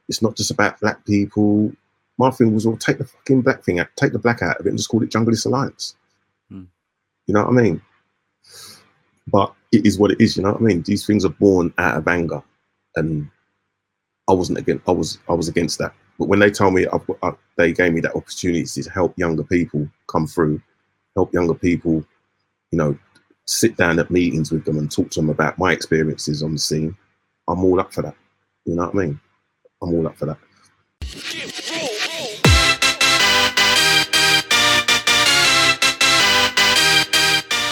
It's not just about black people. My thing was, well, take the fucking black thing out, take the black out of it, and just call it Junglist Alliance. Hmm. You know what I mean? But it is what it is. You know what I mean? These things are born out of anger, and I wasn't against. I was I was against that. But when they told me, I've, I, uh, they gave me that opportunity to help younger people come through, help younger people, you know, sit down at meetings with them and talk to them about my experiences on the scene. I'm all up for that. You know what I mean? I'm all up for that.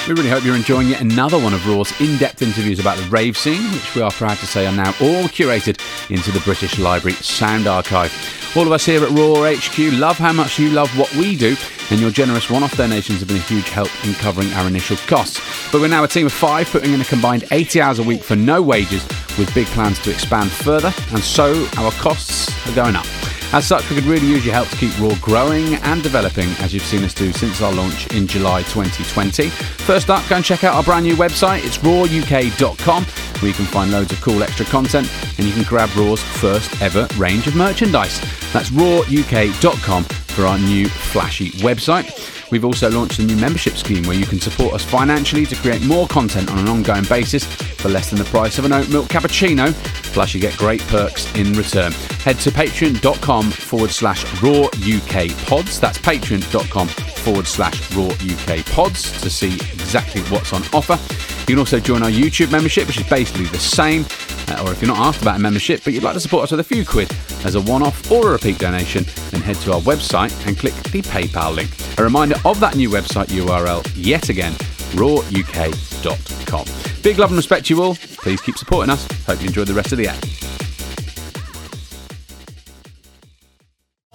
We really hope you're enjoying yet another one of ROAR's in depth interviews about the rave scene, which we are proud to say are now all curated into the British Library Sound Archive. All of us here at ROAR HQ love how much you love what we do, and your generous one off donations have been a huge help in covering our initial costs. But we're now a team of five, putting in a combined 80 hours a week for no wages, with big plans to expand further, and so our costs are going up. As such, we could really use your help to keep ROAR growing and developing as you've seen us do since our launch in July 2020. First up, go and check out our brand new website. It's roaruk.com, where you can find loads of cool extra content and you can grab ROAR's first ever range of merchandise. That's roaruk.com for our new flashy website. We've also launched a new membership scheme where you can support us financially to create more content on an ongoing basis for less than the price of an oat milk cappuccino. Plus, you get great perks in return. Head to patreon.com forward slash roar UK pods. That's patreon.com forward slash roar UK pods to see exactly what's on offer. You can also join our YouTube membership, which is basically the same. Uh, or if you're not after about a membership, but you'd like to support us with a few quid as a one off or a repeat donation, then head to our website and click the PayPal link. A reminder of that new website URL yet again roaruk.com. Big love and respect to you all, please keep supporting us. Hope you enjoyed the rest of the act.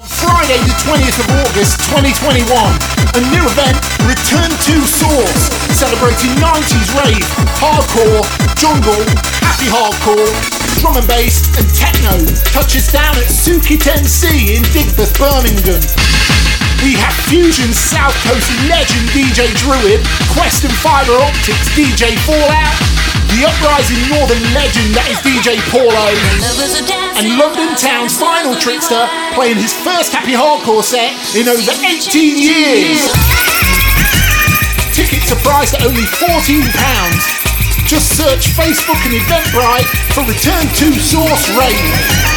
Friday, the 20th of August 2021, a new event, Return to Source, celebrating 90s rave, hardcore, jungle, happy hardcore, drum and bass, and techno, touches down at Suki 10C in Digbeth, Birmingham. We have Fusion South Coast legend DJ Druid, Quest and Fiber Optics DJ Fallout, the Uprising Northern legend that is DJ Paulo, and London Town's final trickster playing his first happy hardcore set in over 18 years. Tickets are priced at only £14. Just search Facebook and Eventbrite for Return to Source Rave.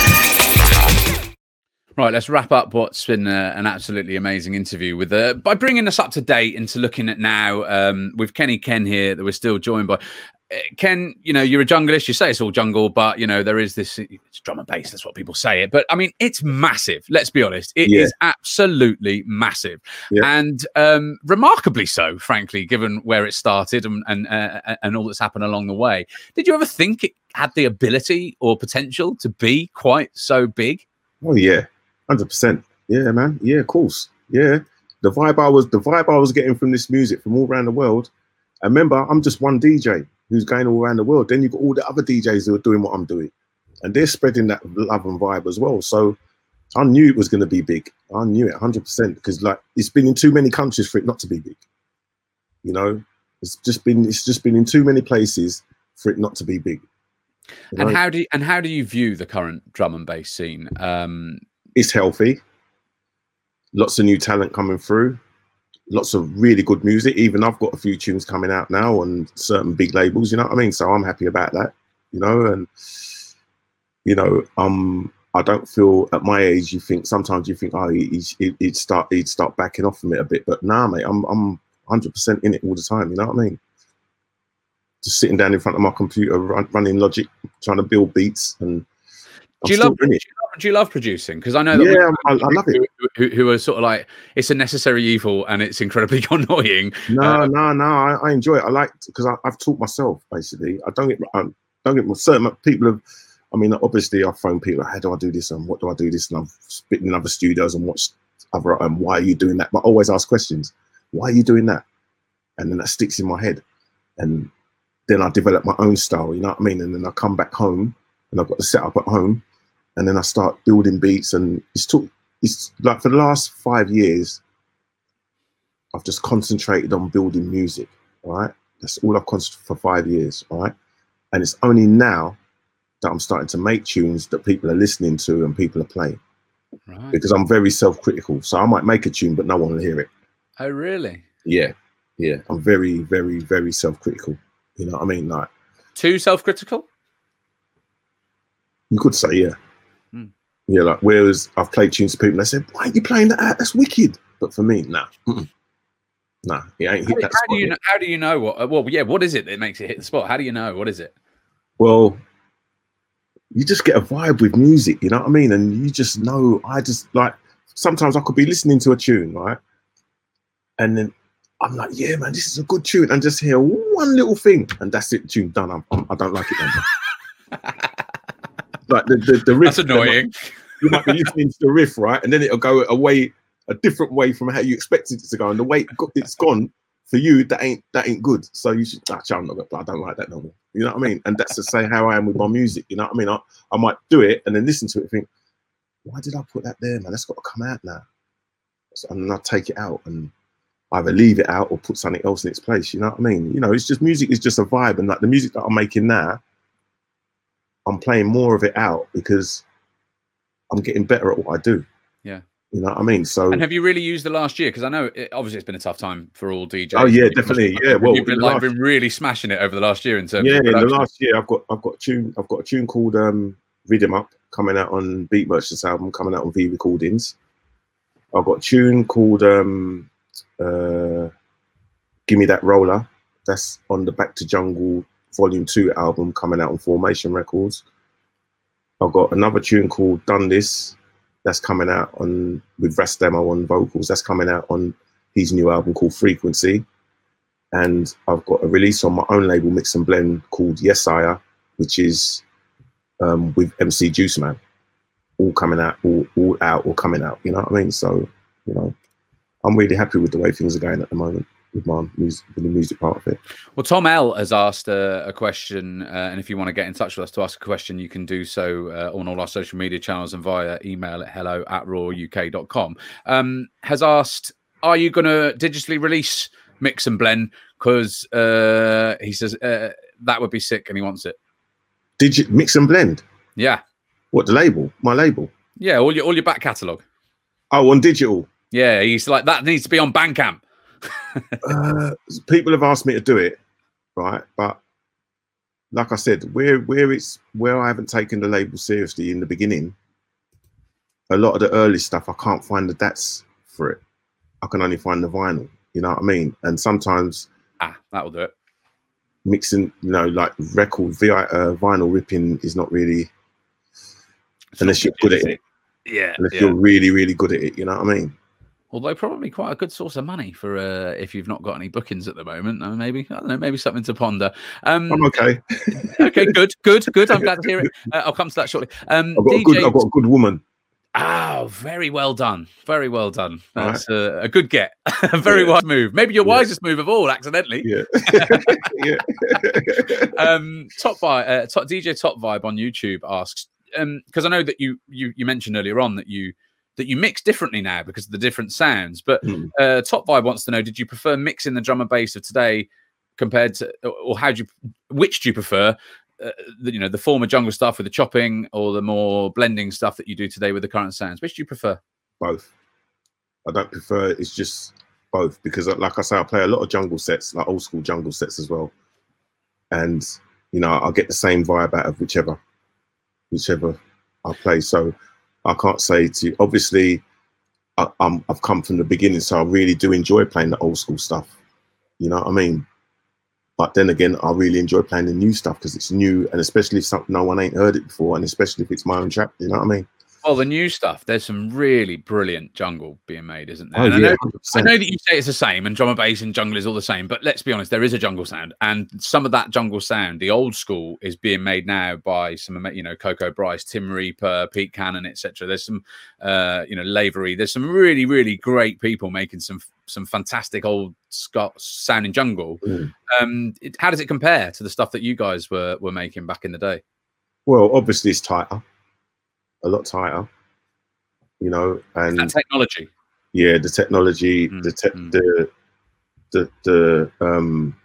Right, let's wrap up what's been uh, an absolutely amazing interview with uh, by bringing us up to date into looking at now um, with Kenny Ken here that we're still joined by. Uh, Ken, you know, you're a junglist. You say it's all jungle, but you know there is this it's drum and bass. That's what people say it. But I mean, it's massive. Let's be honest. It is Yeah. absolutely massive, Yeah. and um, remarkably so, frankly, given where it started and and uh, and all that's happened along the way. Did you ever think it had the ability or potential to be quite so big? Oh yeah, hundred percent. Yeah, man. Yeah, of course. Yeah, the vibe I was the vibe I was getting from this music from all around the world. And remember, I'm just one DJ who's going all around the world. Then you've got all the other DJs who are doing what I'm doing, and they're spreading that love and vibe as well. So I knew it was going to be big. I knew it hundred percent because like it's been in too many countries for it not to be big. You know, it's just been it's just been in too many places for it not to be big. You And know? how do you, and how do you view the current drum and bass scene? Um, it's healthy. Lots of new talent coming through. Lots of really good music. Even I've got a few tunes coming out now on certain big labels. You know what I mean? So I'm happy about that. You know, and you know, um, I don't feel at my age. You think sometimes you think, oh, he- he's, he- he'd start he'd start backing off from it a bit, but nah, mate, I'm I'm 100 percent in it all the time. You know what I mean? Just sitting down in front of my computer, run, running Logic, trying to build beats, and I'm do you still love, do you love do you love producing? Because I know that Yeah, I, I love it. who, who, are sort of like it's a necessary evil and it's incredibly annoying. No, Uh, no, no. I, I enjoy it. I like because I've taught myself basically. I don't get I don't get certain people have. I mean, obviously, I've phoned people. How do I do this? And what do I do this? And I've spit in other studios and watched other. And why are you doing that? But I always ask questions. Why are you doing that? And then that sticks in my head. And then I develop my own style. You know what I mean? And then I come back home and I've got the setup at home, and then I start building beats. And it's took. It's like for the last five years, I've just concentrated on building music. All right. That's all I've concentrated for five years. All right. And it's only now that I'm starting to make tunes that people are listening to and people are playing Right. because I'm very self critical. So I might make a tune, but no one will hear it. Oh, really? Yeah. Yeah. I'm very, very, very self critical. You know what I mean? Like, Too self-critical? you could say, yeah. Yeah. Like, whereas I've played tunes to people and they said, why aren't you playing that? That's wicked. But for me, nah. Mm-mm. Nah. It ain't How, hit that how do spot you yet. know, how do you know what? Well, yeah. What is it that makes it hit the spot? How do you know? What is it? well, you just get a vibe with music, you know what I mean? And you just know, I just like, sometimes I could be listening to a tune, right? And then I'm like, yeah, man, this is a good tune. And just hear one little thing, and that's it, tune done. I'm, I'm, I don't like it anymore. like the, the, the riff. That's annoying. You might be listening to the riff, right? And then it'll go away a different way from how you expected it to go. And the way it's gone for you, that ain't that ain't good. So you should actually I'm not gonna I don't like that no more. You know what I mean? And that's to say how I am with my music. You know what I mean? I, I might do it and then listen to it and think, why did I put that there, man? That's got to come out now. So, and then I take it out and either leave it out or put something else in its place. You know what I mean? You know, it's just music is just a vibe, and like the music that I'm making now, I'm playing more of it out because I'm getting better at what I do. Yeah. You know what I mean? So And have you really used the last year? Because I know it, obviously it's been a tough time for all DJs. Oh, yeah, definitely. must- Yeah, well, you've been like last- been really smashing it over the last year in terms yeah, in the last year I've got I've got a tune I've got a tune called um Rhythm Up coming out on Beat Merchants album coming out on V Recordings. I've got a tune called um uh Give Me That Roller. That's on the Back to Jungle Volume 2 album coming out on Formation Records. I've got another tune called Done This that's coming out on with Rastemo on vocals. That's coming out on his new album called Frequency. And I've got a release on my own label, Mix and Blend, called Yes Sire. which is um, with MC Juice Man, all coming out, all, all out, or coming out. You know what I mean? So, you know, I'm really happy with the way things are going at the moment with my music, with the music part of it. Well, Tom L has asked a, a question, uh, and if you want to get in touch with us to ask a question, you can do so uh, on all our social media channels and via email at hello at roaruk.com. Um, has asked, are you going to digitally release Mix and Blend? Because uh, he says uh, that would be sick and he wants it. Digit mix and blend. Yeah. What the label? My label. Yeah, all your all your back catalogue. Oh, on digital. Yeah, he's like that needs to be on Bandcamp. Uh, people have asked me to do it, right? But like I said, where where it's where I haven't taken the label seriously in the beginning, a lot of the early stuff I can't find the DATs for it. I can only find the vinyl. You know what I mean? And sometimes Ah, that'll do it. mixing, you know, like record vi- uh, vinyl ripping is not really unless you're good at it. Yeah, Unless yeah. you're really really good at it. You know what I mean? Although probably quite a good source of money for uh, if you've not got any bookings at the moment. Uh, maybe I don't know. Maybe something to ponder. Um, I'm okay. okay, good, good, good. I'm glad to hear it. Uh, I'll come to that shortly. Um, I've got a good. I've got a good woman. Oh, very well done. Very well done. All right. That's a, a good get. a very Yeah. wise move. Maybe your Yeah. wisest move of all, accidentally. Yeah. yeah. um, top vibe, uh, top, DJ Top Vibe on YouTube asks because I know that you you you mentioned earlier on that you that you mix differently now because of the different sounds. But Mm. uh, Top Vibe wants to know: Did you prefer mixing the drum and bass of today compared to, or how do you, which do you prefer? Uh, the, you know, the former jungle stuff with the chopping, or the more blending stuff that you do today with the current sounds. Which do you prefer? both. I don't prefer it's just both because, uh, like I say, I play a lot of jungle sets, like old school jungle sets as well, and you know I get the same vibe out of whichever, whichever I play. So I can't say to you obviously I, I'm I've come from the beginning, so I really do enjoy playing the old school stuff. You know what I mean? But then again, I really enjoy playing the new stuff because it's new, and especially if something no one ain't heard it before, and especially if it's my own trap. You know what I mean? Well, the new stuff. There's some really brilliant jungle being made, isn't there? Oh And I yeah, know I know that you say it's the same, and drum and bass and jungle is all the same. But let's be honest, there is a jungle sound, and some of that jungle sound, the old school, is being made now by some, you know, Coco Bryce, Tim Reaper, Pete Cannon, etc. There's some, uh, you know, Lavery. There's some really, really great people making some some fantastic old Scott sounding jungle. Mm. Um, it, how does it compare to the stuff that you guys were were making back in the day? Well, obviously it's tighter, a lot tighter, you know, and technology. yeah, the technology, Mm, the te- the the the um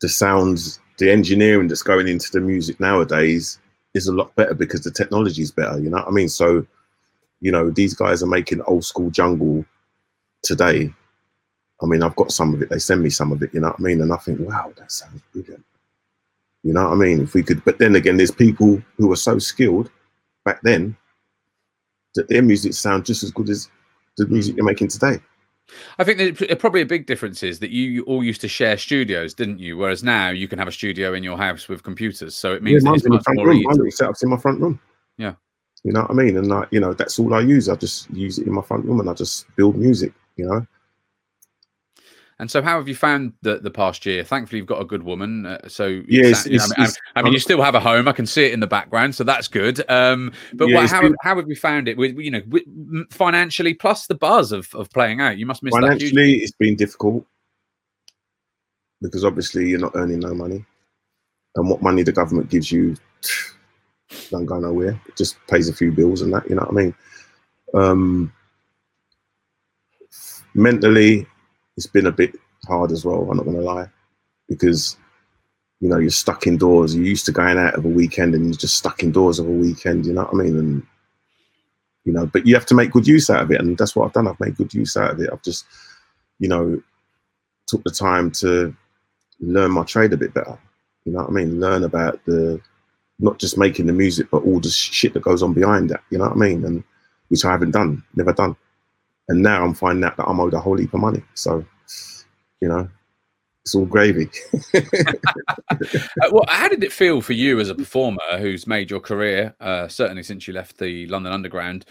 the sounds, the engineering that's going into the music nowadays is a lot better because the technology is better. You know what I mean? So, you know, these guys are making old school jungle today. I mean, I've got some of it. They send me some of it. You know what I mean? And I think, wow, that sounds brilliant. You know what I mean? If we could, but then again, there's people who are so skilled back then that their music sounds just as good as the music you're making today. I think that probably a big difference is that you all used to share studios, didn't you? Whereas now you can have a studio in your house with computers, so it means that mine's it's in the much front more room. easy. My little setup's in my front room. Yeah. You know what I mean? And like, you know, that's all I use. I just use it in my front room and I just build music, you know? And so, how have you found the, the past year? Thankfully, you've got a good woman. Uh, so, Yeah, it's- sound- you know, it's- I mean, I mean, you still have a home. I can see it in the background, so that's good. Um, but Yeah, what, how, been- how have you found it? With you know, with, financially, plus the buzz of, of playing out, you must miss. Financially, it's been difficult because obviously you're not earning no money. And what money the government gives you don't go nowhere. It just pays a few bills and that, you know what I mean? Um, mentally, it's been a bit hard as well, I'm not to lie, because, you know, you're stuck indoors. You're used to going out of a weekend and you're just stuck indoors of a weekend, you know what I mean? And, you know, but you have to make good use out of it. And that's what I've done. I've made good use out of it. I've just, you know, took the time to learn my trade a bit better. You know what I mean? Learn about the not just making the music, but all the shit that goes on behind that. You know what I mean? And which I haven't done, never done. And now I'm finding out that I'm owed a whole heap of money. So, you know, it's all gravy. Uh, well, how did it feel for you as a performer who's made your career, uh, certainly since you left the London Underground,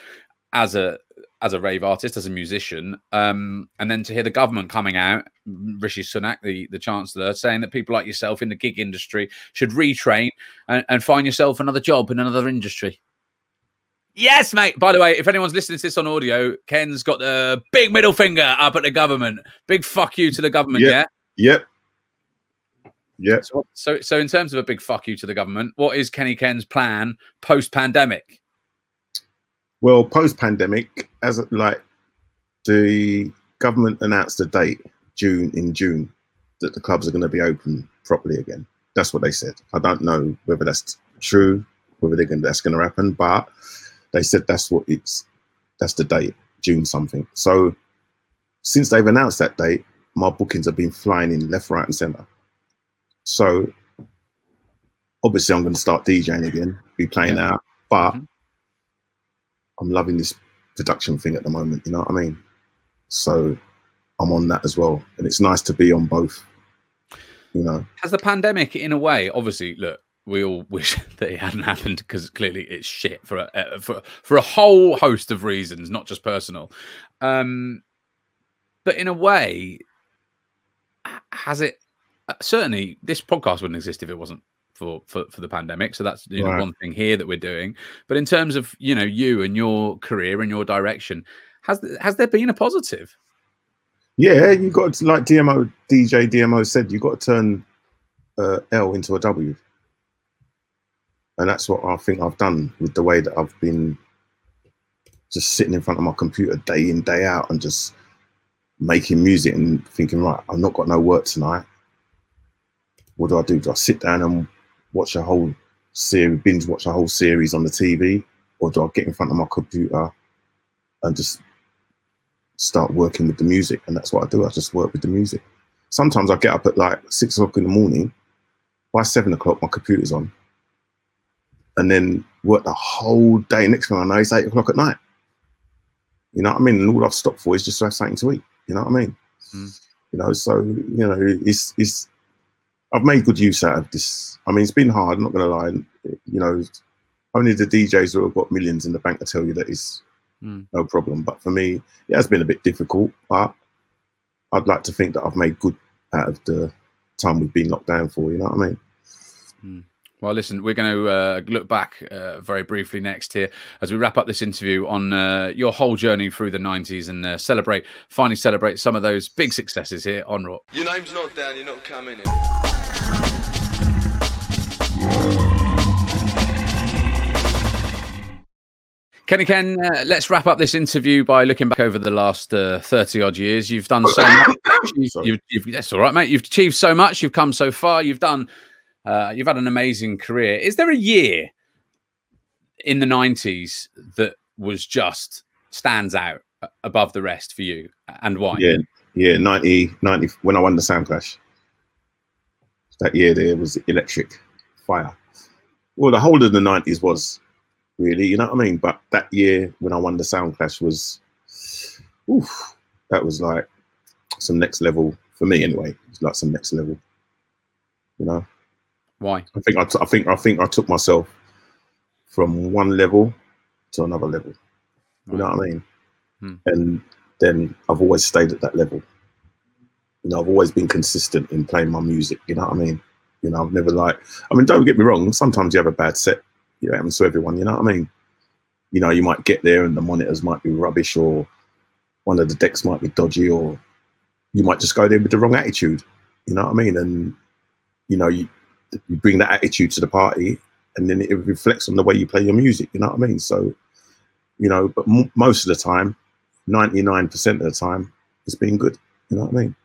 as a as a rave artist, as a musician, um, and then to hear the government coming out, Rishi Sunak, the, the chancellor, saying that people like yourself in the gig industry should retrain and, and find yourself another job in another industry. Yes, mate. By the way, if anyone's listening to this on audio, Ken's got the big middle finger up at the government. Big fuck you to the government. Yeah. Yeah. Yep. Yep. So, so, so in terms of a big fuck you to the government, what is Kenny Ken's plan post pandemic? Well, post pandemic, as like the government announced a date, June in June, that the clubs are going to be open properly again. That's what they said. I don't know whether that's true, whether they're going that's going to happen, but they said that's what it's that's the date, June something. So since they've announced that date, my bookings have been flying in left, right, and center. So obviously, I'm going to start DJing again, be playing Yeah. out, but Mhm. I'm loving this production thing at the moment. You know what I mean? So I'm on that as well, and it's nice to be on both. You know, Has the pandemic, in a way, obviously, look, we all wish that it hadn't happened because clearly it's shit for a uh, for for a whole host of reasons, not just personal. Um, but in a way, has it? Uh, certainly, this podcast wouldn't exist if it wasn't for for, for the pandemic. So that's you know, Right. one thing here that we're doing. But in terms of you know you and your career and your direction, has has there been a positive? yeah, you got to, like DMO DJ DMO said, you got to turn uh, L into a W, and that's what I think I've done with the way that I've been just sitting in front of my computer day in day out and just making music and thinking, right, I've not got no work tonight. What do I do? Do I sit down and watch a whole series, binge watch a whole series on the TV, or do I get in front of my computer and just start working with the music? And that's what I do. I just work with the music. Sometimes I get up at like six o'clock in the morning. By seven o'clock, my computer's on, and then work the whole day. Next thing I know, it's eight o'clock at night. You know what I mean? And all I've stopped for is just to have something to eat. You know what I mean? Mm. You know, so you know, it's it's. I've made good use out of this. I mean, it's been hard. I'm not gonna lie. You know, only the DJs who have got millions in the bank to tell you that it's Mm. no problem. But for me, it has been a bit difficult. But I'd like to think that I've made good out of the time we've been locked down for. You know what I mean? Well, listen, we're going to uh, look back uh, very briefly next here as we wrap up this interview on uh, your whole journey through the 90s and uh, celebrate, finally celebrate some of those big successes here on ROAR. Your name's not down, you're not coming in. Kenny Ken, uh, let's wrap up this interview by looking back over the last uh, 30 odd years. You've done so much. You've, you've, you've, that's all right, mate. You've achieved so much. You've come so far. You've done, uh, you've had an amazing career. Is there a year in the 90s that was just stands out above the rest for you and why? Yeah, yeah. 90, 90 When I won the Sound Clash, that year there was electric fire. Well, the whole of the nineties was really, you know what I mean. But that year when I won the Sound Clash was, oof, that was like some next level for me anyway. It was like some next level. You know, Why? I think I, t- I think I think I took myself from one level to another level. You know what I mean? Hmm. And then I've always stayed at that level. You know, I've always been consistent in playing my music. You know what I mean? You know, I've never like. I mean, don't get me wrong. Sometimes you have a bad set. You know, happens to everyone. You know what I mean? You know, you might get there and the monitors might be rubbish, or one of the decks might be dodgy, or you might just go there with the wrong attitude. You know what I mean? And you know, you you bring that attitude to the party, and then it reflects on the way you play your music. You know what I mean? So, you know, but m- most of the time, ninety nine percent of the time, it's been good. You know what I mean?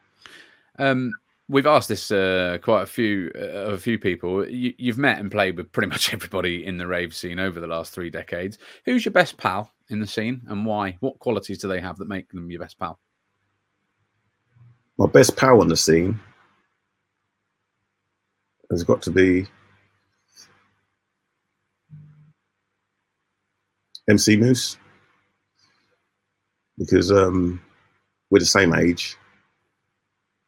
Um, we've asked this uh, quite a few uh, of a few people. You, you've met and played with pretty much everybody in the rave scene over the last three decades. Who's your best pal in the scene, and why? What qualities do they have that make them your best pal? My best pal on the scene has got to be MC Moose because um, we're the same age,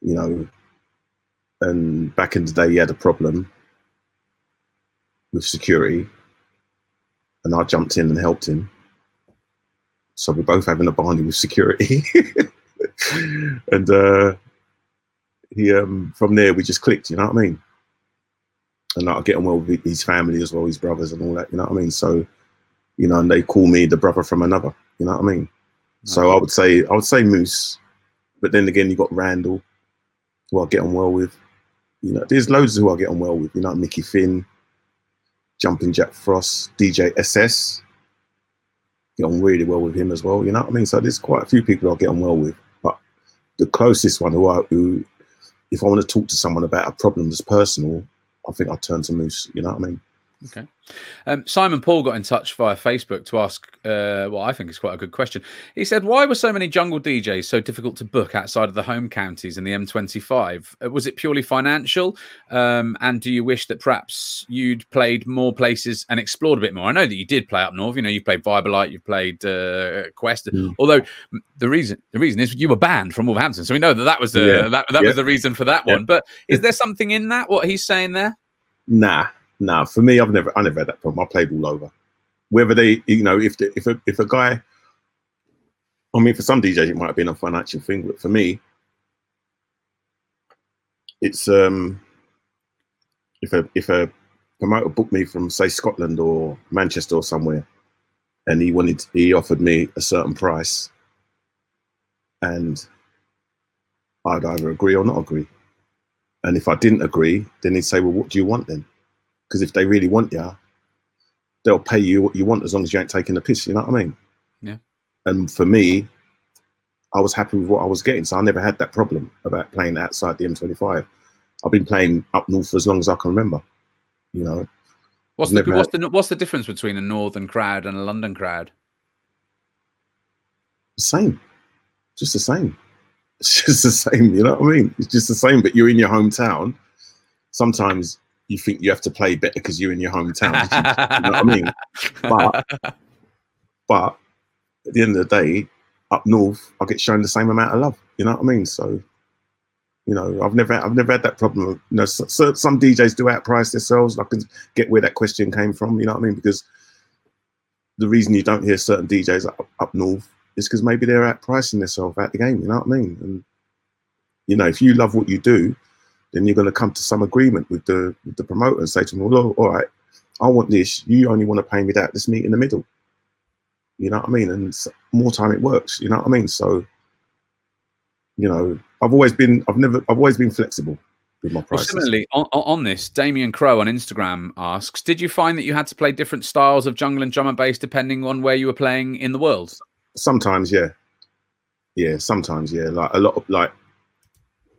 you know. And back in the day, he had a problem with security, and I jumped in and helped him. So we're both having a barney with security. and uh, he um, from there we just clicked, you know what I mean? And like, I get on well with his family as well, his brothers and all that, you know what I mean? So, you know, and they call me the brother from another, you know what I mean? So I would say I would say Moose, but then again you got Randall, who I get on well with. You know, there's loads who I get on well with. You know, Mickey Finn, Jumping Jack Frost, DJ SS. Get on really well with him as well. You know what I mean? So there's quite a few people I get on well with. But the closest one who I who, if I want to talk to someone about a problem that's personal, I think I turn to Moose. You know what I mean? Okay. Um, Simon Paul got in touch via Facebook to ask uh, what I think is quite a good question. He said, Why were so many jungle DJs so difficult to book outside of the home counties in the M25? Uh, Was it purely financial? Um, and do you wish that perhaps you'd played more places and explored a bit more? I know that you did play up north. You know, you've played Vibealite, you've played uh, Quest. Mm. Although the reason the reason is you were banned from Wolverhampton, so we know that that was the Yeah. that, that Yeah. was the reason for that Yeah. one. But is there something in that what he's saying there? Nah, nah. For me, I've never, I never had that problem. I played all over. Whether they, you know, if the, if a if a guy, I mean, for some DJs it might have been a financial thing, but for me, it's um, if a if a promoter booked me from say Scotland or Manchester or somewhere, and he wanted, he offered me a certain price, and I'd either agree or not agree. And if I didn't agree, then he'd say, "Well, what do you want then?" Because if they really want you, they'll pay you what you want as long as you ain't taking the piss. You know what I mean? Yeah. And for me, I was happy with what I was getting, so I never had that problem about playing outside the M25. I've been playing up north for as long as I can remember. You know, What's the, what's the what's the difference between a northern crowd and a London crowd? same, just the same. It's just the same. You know what I mean? It's just the same. But you're in your hometown. Sometimes you think you have to play better because you're in your hometown. you know what I mean? But but at the end of the day, up north, I get shown the same amount of love. You know what I mean? So, you know, I've never I've never had that problem. You know, so, so some DJs do outprice themselves. I can get where that question came from. You know what I mean? Because the reason you don't hear certain DJs up, up north is because maybe they're outpricing themselves at the game. You know what I mean? And you know, if you love what you do, then you're going to come to some agreement with the with the promoter and say to them, "Well, all right, I want this. You only want to pay me that. Let's meet in the middle." You know what I mean? And more time it works. You know what I mean? So, you know, I've always been, I've never, I've always been flexible with my Well, prices. similarly, on, on on this, Damien Crow on Instagram asks, "Did you find that you had to play different styles of jungle and drum and bass depending on where you were playing in the world?" sometimes, yeah, yeah, sometimes, yeah. Like a lot of like,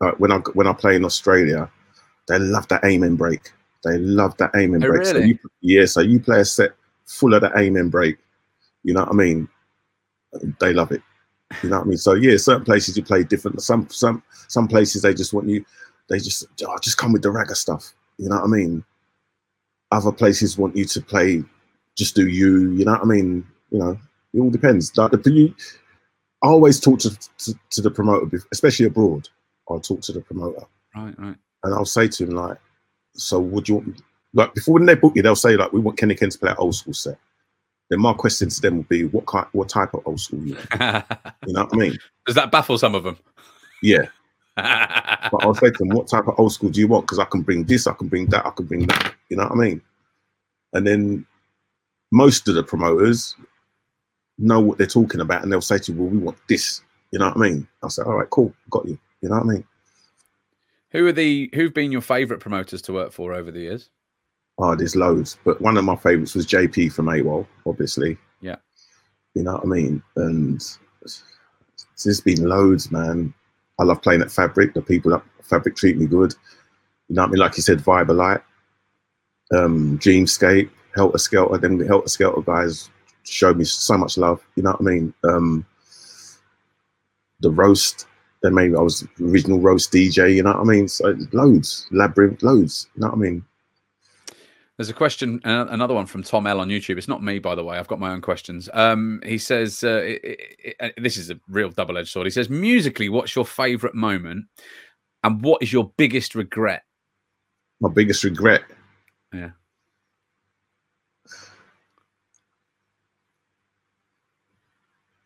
like when I when I play in Australia, they love that amen break. They love that amen Oh, break. So you, yeah, so you play a set full of the amen break. You know what I mean? They love it. You know what I mean? So yeah, certain places you play different. Some some some places they just want you. They just oh, just come with the ragga stuff. You know what I mean? Other places want you to play, just do you. You know what I mean? You know, it all depends. Like the you, I always talk to, to to the promoter, especially abroad. I'll talk to the promoter Right, right. and I'll say to him like, "So would you want like before when they book you, they'll say like, we want Kenny Ken to play an old school set." Then my question to them will be, "What kind, what type of old school you want?" You know what I mean? Does that baffle some of them? Yeah. But I'll say to them, "What type of old school do you want?" Because I can bring this, I can bring that, I can bring that. You know what I mean? And then most of the promoters know what they're talking about, and they'll say to you, "Well, we want this." You know what I mean? I'll say, "All right, cool, got you." You know what I mean? Who are the who've been your favourite promoters to work for over the years? Oh, there's loads, but one of my favorites was JP from AWOL, obviously. Yeah. You know what I mean? And there's been loads, man. I love playing at Fabric. The people at Fabric treat me good. You know what I mean? Like you said, Vibealite, um, Dreamscape, Helter Skelter. Them Helter Skelter guys showed me so much love. You know what I mean? Um, the roast. Then maybe I was original roast DJ. You know what I mean? So loads, labyrinth, loads. You know what I mean? There's a question, uh, another one from Tom L on YouTube. It's not me, by the way. I've got my own questions. Um, he says, uh, i- i- i- "This is a real double-edged sword." He says, "Musically, what's your favourite moment, and what is your biggest regret?" my biggest regret. Yeah.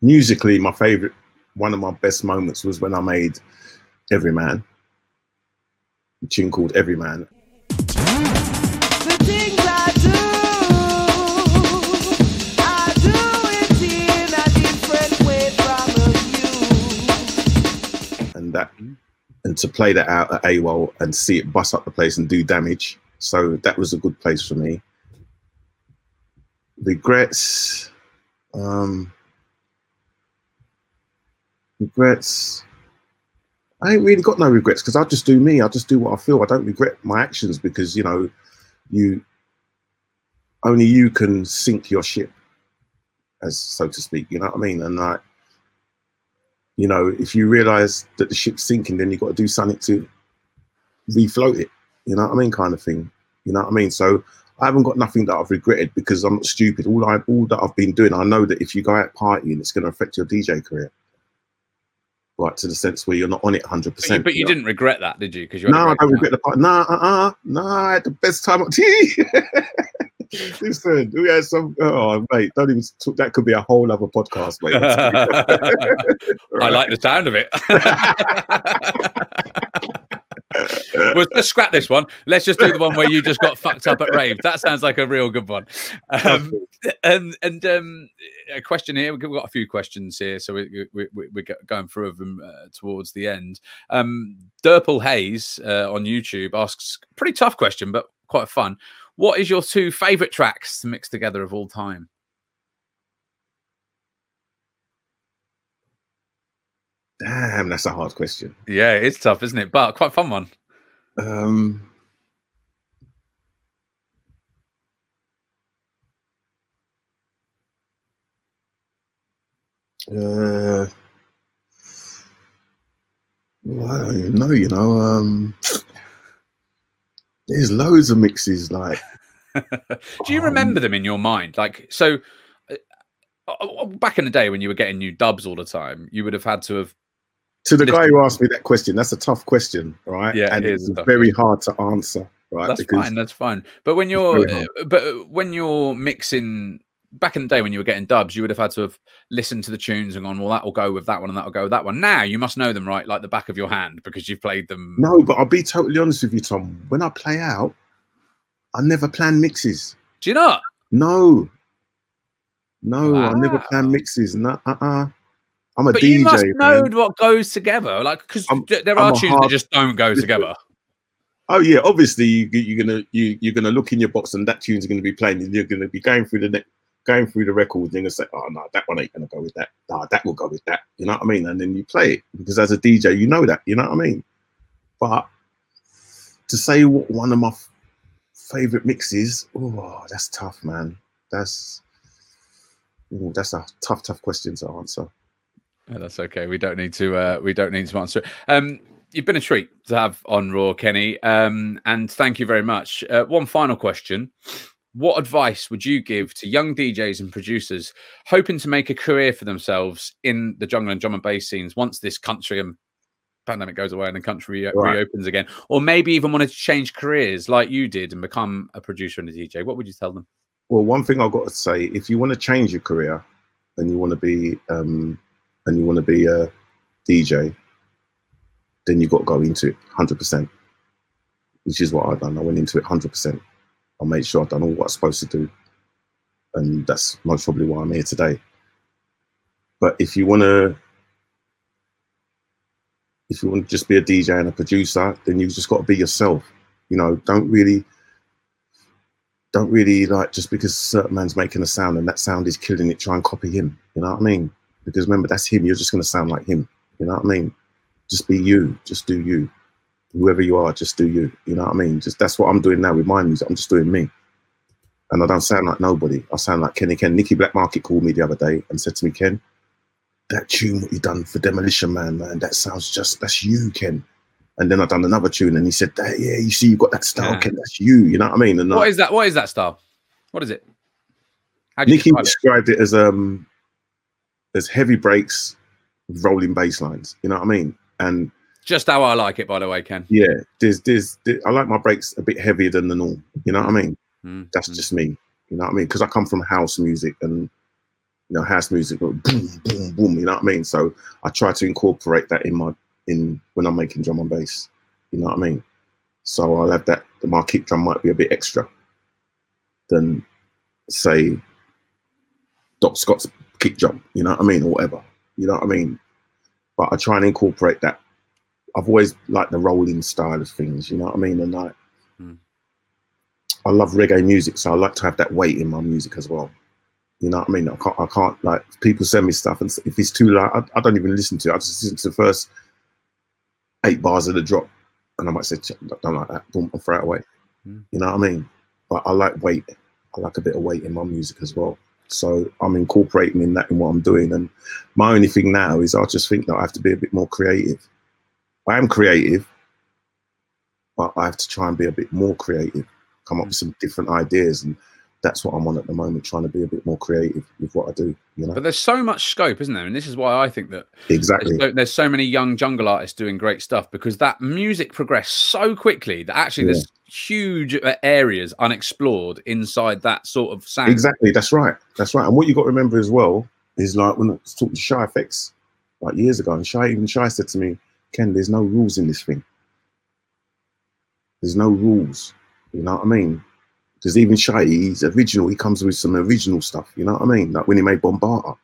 musically, my favorite, one of my best moments was when I made Every Man, a tune called Every Man. The things I do, I do it in a different way from you. and that and to play that out at AWOL and see it bust up the place and do damage. So that was a good place for me. Regrets. Um regrets. I ain't really got no regrets because I just do me. I just do what I feel. I don't regret my actions because you know, you only you can sink your ship, as so to speak. You know what I mean? And like, you know, if you realize that the ship's sinking, then you've got to do something to refloat it. You know what I mean? Kind of thing. You know what I mean? So I haven't got nothing that I've regretted because I'm not stupid. All I all that I've been doing, I know that if you go out partying, it's going to affect your DJ career. Right to the sense where you're not on it 100. But you, but you didn't regret that, did you? Because you No, I don't regret the part. Nah, uh, uh, nah. I had the best time. Listen, we had some. Oh, mate, don't even. Talk, that could be a whole other podcast, mate. I like the sound of it. Well, let's scrap this one. Let's just do the one where you just got fucked up at rave. That sounds like a real good one. Um, and and um, a question here. We've got a few questions here, so we, we, we, we're going through them uh, towards the end. Um, Durple Hayes uh, on YouTube asks pretty tough question, but quite fun. What is your two favorite tracks to mix together of all time? Damn, that's a hard question. Yeah, it's tough, isn't it? But quite a fun one. Um, uh, well, I don't even know. You know, um, there's loads of mixes. Like, Do you Um, remember them in your mind? Like, so uh, uh, back in the day when you were getting new dubs all the time, you would have had to have. To the guy who asked me that question, that's a tough question, right? Yeah, and it is it's very hard to answer, right? That's because fine. That's fine. But when you're, uh, but when you're mixing. Back in the day when you were getting dubs, you would have had to have listened to the tunes and gone, well, that will go with that one and that will go with that one. Now you must know them right like the back of your hand because you've played them. no, but I'll be totally honest with you, Tom. When I play out, I never plan mixes. Do you not? No. No, I never plan mixes. No, uh-uh. I'm a But DJ. you must know man. what goes together. Like, because there I'm are tunes hard- that just don't go together. Oh yeah, obviously you, you're gonna you, you're gonna look in your box and that tune's gonna be playing. and You're gonna be going through the ne- going through the records. And you're gonna say, oh no, that one ain't gonna go with that. No, that will go with that. You know what I mean? And then you play it because as a DJ, you know that. You know what I mean? But to say what one of my f- favorite mixes, oh, that's tough, man. That's ooh, that's a tough, tough question to answer. Yeah, that's okay. We don't need to. Uh, we don't need to answer. it. Um, you've been a treat to have on ROAR, Kenny, um, and thank you very much. Uh, one final question: What advice would you give to young DJs and producers hoping to make a career for themselves in the jungle and drum and bass scenes once this country and pandemic goes away and the country re- Right. reopens again, or maybe even wanted to change careers like you did and become a producer and a DJ? What would you tell them? Well, one thing I've got to say, if you want to change your career and you want to be um, and you want to be a DJ, then you've got to go into it 100%, which is what I've done. I went into it 100%. I made sure I've done all what I'm supposed to do. And that's most probably why I'm here today. But if you want to, if you want to just be a DJ and a producer, then you've just got to be yourself. You know, don't really, don't really like just because certain man's making a sound and that sound is killing it, try and copy him. You know what I mean? Because remember, that's him. You're just going to sound like him. You know what I mean? Just be you. Just do you. Whoever you are, just do you. You know what I mean? Just that's what I'm doing now with my music. I'm just doing me. And I don't sound like nobody. I sound like Kenny Ken. Nicky Blackmarket called me the other day and said to me, Ken, that tune what you done for Demolition Man, man, that sounds just that's you, Ken. And then I done another tune and he said, that, yeah, you see, you've got that style, Yeah. Ken, that's you. You know what I mean? And I- What is that? What is that style? What is it? How do you Nicky describe it? described it as um as heavy breaks, rolling bass lines. You know what I mean? And Just how I like it, by the way, Ken. yeah, there's, there's there- I like my breaks a bit heavier than the norm. You know what I mean? Mm, That's just me. You know what I mean? Because I come from house music and you know, house music, but boom, boom, boom. You know what I mean? So I try to incorporate that in my in when I'm making drum and bass. You know what I mean? So I'll have that. My kick drum might be a bit extra than say Doc Scott's kick jump, You know what I mean, or whatever. You know what I mean? But I try and incorporate that. I've always liked the rolling style of things. You know what I mean? And I, Hmm. I love reggae music, so I like to have that weight in my music as well. You know what I mean? I can't, I can't like people send me stuff, and if it's too loud, I, I don't even listen to it. I just listen to the first eight bars of the drop, and I might say, "Ch- don't like that, boom, I'll throw it away. Mm. You know what I mean? But I like weight. I like a bit of weight in my music as well. So I'm incorporating in that in what I'm doing. And my only thing now is I just think that I have to be a bit more creative. I am creative, but I have to try and be a bit more creative, come up with some different ideas. And that's what I'm on at the moment, trying to be a bit more creative with what I do. You know? But there's so much scope, isn't there? And this is why I think that Exactly. there's so, there's so many young jungle artists doing great stuff because that music progressed so quickly that actually Yeah. there's huge uh, areas unexplored inside that sort of sound. Exactly, that's right. That's right. And what you got to remember as well is like when I was talking to Shy FX like years ago, and Shy even Shy said to me, Ken, there's no rules in this thing. There's no rules. You know what I mean? Because even Shy, he's original, he comes with some original stuff, you know what I mean? Like when he made Bambaataa.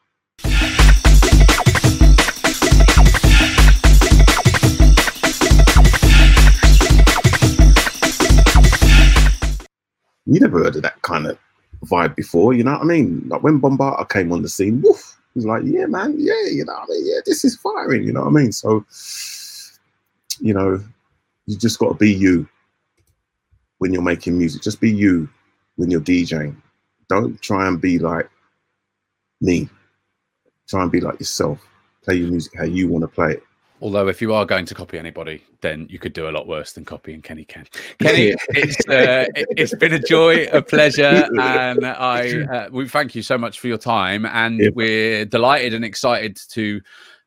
You never heard of that kind of vibe before, you know what I mean? Like when Bambaataa came on the scene, woof, he was like, yeah, man, yeah, you know what I mean? Yeah, this is firing, you know what I mean? So, you know, you just got to be you when you're making music. Just be you when you're DJing. Don't try and be like me. Try and be like yourself. Play your music how you want to play it. Although, if you are going to copy anybody, then you could do a lot worse than copying Kenny Ken. Kenny, it's uh, it- it's been a joy, a pleasure, and I uh, we thank you so much for your time, and Yeah. we're delighted and excited to.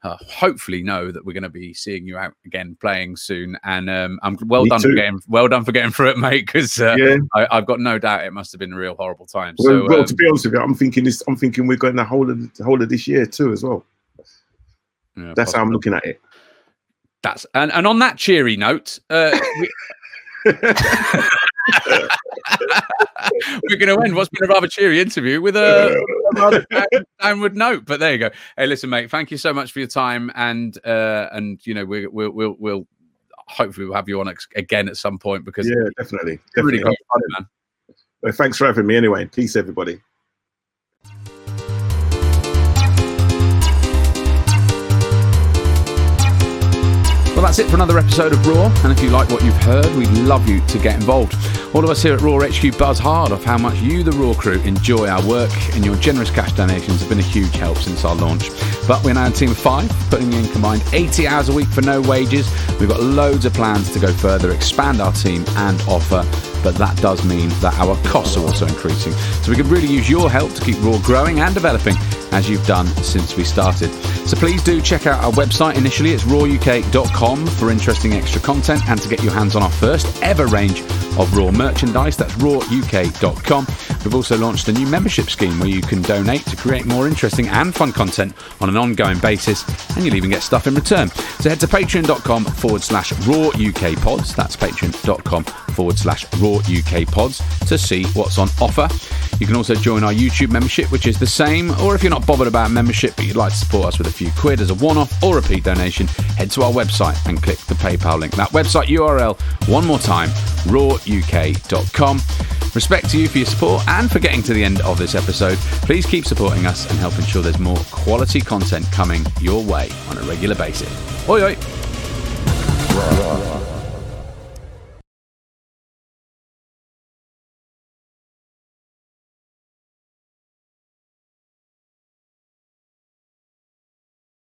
Uh, hopefully, know that we're going to be seeing you out again playing soon, and um, I'm well Me done for getting well done for getting through it, mate. Because uh, yeah. I, I've got no doubt it must have been a real horrible time. Well, So, well um, to be honest with you, I'm thinking this. I'm thinking we're going the whole of the whole of this year too, as well. yeah, That's how I'm looking at it. That's and, and on that cheery note, uh, we, we're going to end what's been a rather cheery interview with a, a rather down- downward note. But there you go. Hey, listen, mate. Thank you so much for your time, and uh, and you know we, we'll we'll we'll hopefully we'll have you on ex- again at some point because yeah, definitely, it's really definitely. fun, man. Well, thanks for having me. Anyway, peace, everybody. Well, that's it for another episode of ROAR. And if you like what you've heard, we'd love you to get involved. All of us here at ROAR HQ buzz hard off how much you, the ROAR crew, enjoy our work, and your generous cash donations have been a huge help since our launch. But we're now a team of five, putting in combined 80 hours a week for no wages. We've got loads of plans to go further, expand our team, and offer. But that does mean that our costs are also increasing. So we could really use your help to keep ROAR growing and developing as you've done since we started. So please do check out our website. Initially, it's roaruk.com for interesting extra content and to get your hands on our first ever range of ROAR merchandise. That's roaruk.com. We've also launched a new membership scheme where you can donate to create more interesting and fun content on an ongoing basis, and you'll even get stuff in return. So head to patreon.com forward slash roar UK pods. That's patreon.com forward slash roar UK pods to see what's on offer. You can also join our YouTube membership, which is the same, or if you're not bothered about membership but you'd like to support us with a few quid as a one off or repeat donation, head to our website and click the PayPal link. That website URL, one more time, roaruk.com. Respect to you for your support and for getting to the end of this episode. Please keep supporting us and help ensure there's more quality content coming your way on a regular basis. Oi, oi.